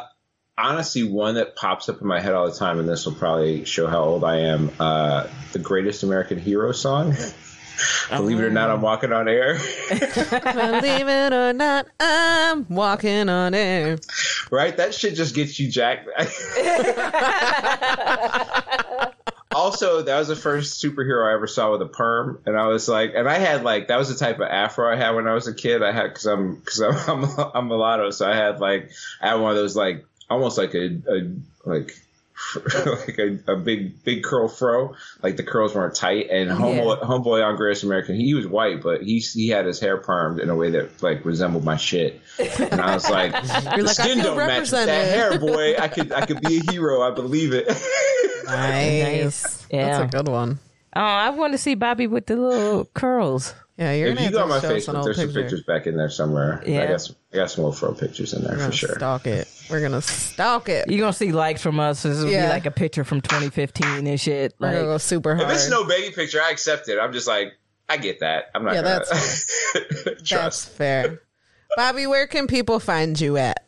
honestly, one that pops up in my head all the time, and this will probably show how old I am. Uh, the Greatest American Hero song. Believe it or not, I'm um. walking on air. Believe it or not, I'm walking on air. right? That shit just gets you jacked. also, that was the first superhero I ever saw with a perm, and I was like, and I had like that was the type of afro I had when I was a kid. I had because I'm because I'm, I'm I'm mulatto, so I had like I had one of those like almost like a, a like. like a, a big big curl fro, like the curls weren't tight. And homeboy, homeboy on Greatest American, he was white, but he he had his hair permed in a way that like resembled my shit. And I was like, the like, skin don't match that hair, boy. I could I could be a hero. I believe it. Nice. Yeah. That's a good one. Oh, I want to see Bobby with the little curls. Yeah, you're if gonna you go on my show Facebook, old there's some pictures back in there somewhere. I Yeah. got some, I got some old fro pictures in there for sure. stalk it. We're gonna stalk it. You're gonna see likes from us. This will Yeah. be like a picture from 2015 and shit. We're Like, gonna go super hard. If it's no baby picture, I accept it. I'm just like, I get that. I'm not Yeah, gonna That's trust. fair. Bobby, where can people find you at?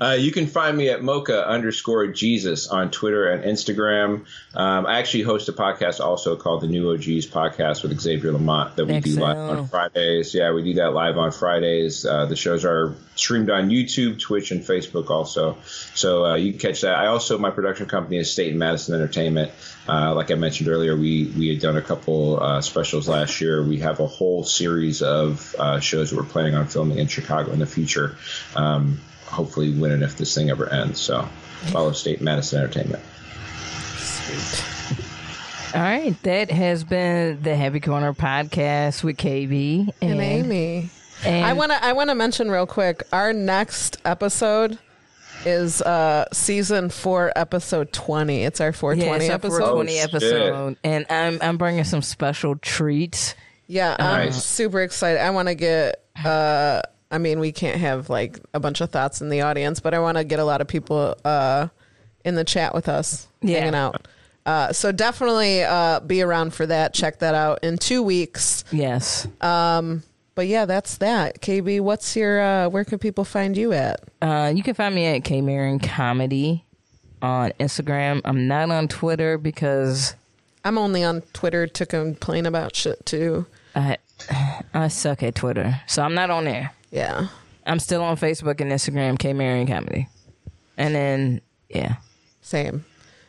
Uh, you can find me at mocha underscore Jesus on Twitter and Instagram. Um, I actually host a podcast also called the New OGs podcast with Xavier Lamont that we do live on Fridays. Yeah, we do that live on Fridays. Uh, the shows are streamed on YouTube, Twitch, and Facebook also. So uh, you can catch that. I also, my production company is State and Madison Entertainment. Uh, like I mentioned earlier, we, we had done a couple uh, specials last year. We have a whole series of uh, shows that we're planning on filming in Chicago in the future. Um, hopefully winning if this thing ever ends. So follow State Madison Entertainment. All right, that has been the Happy Corner podcast with KB and, And Amy. and- I want to I want to mention real quick. Our next episode is uh season four, episode twenty. It's our 420 yeah, twenty it's our episode. 420 Oh, episode, and I'm I'm bringing some special treats. Yeah, I'm Nice. super excited. I want to get. uh I mean, we can't have like a bunch of thoughts in the audience, but I want to get a lot of people uh in the chat with us, Yeah. hanging out. Uh, so definitely uh, be around for that. Check that out in two weeks. Yes, But yeah, that's that. KB, what's your? Uh, where can people find you at? uh, you can find me at K Marion Comedy on Instagram. I'm not on Twitter because I'm only on Twitter to complain about shit too. I I suck at Twitter, so I'm not on there. Yeah. I'm still on Facebook and Instagram, K Marion Comedy, and then yeah. Same.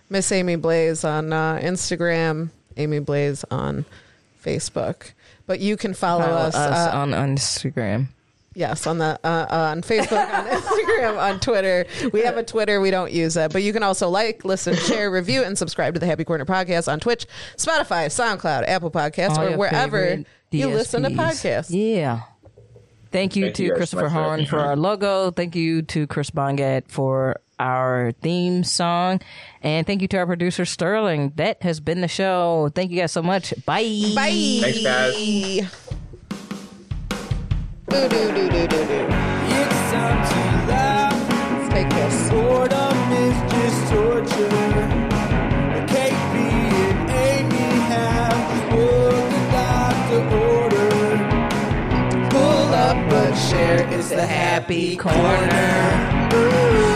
Miss Amy Blaze on uh, Instagram, Amy Blaze on Facebook. But you can follow, Follow us, us uh, on Instagram. yes on the uh, uh, on Facebook, on Instagram, on Twitter. We have a Twitter, we don't use it, but you can also like, listen, share, review, and subscribe to the Happy Corner podcast on Twitch, Spotify, SoundCloud, Apple Podcasts, All or wherever you listen to podcasts. Yeah. Thank you Thank to you Christopher Horn for our logo. Thank you to Chris Bongat for our theme song. And thank you to our producer, Sterling. That has been the show. Thank you guys so much. Bye. Bye. Thanks, guys. Do, do, do, do, do, do. It's time to laugh. Let's take this. Boredom share. It's the happy corner. Ooh.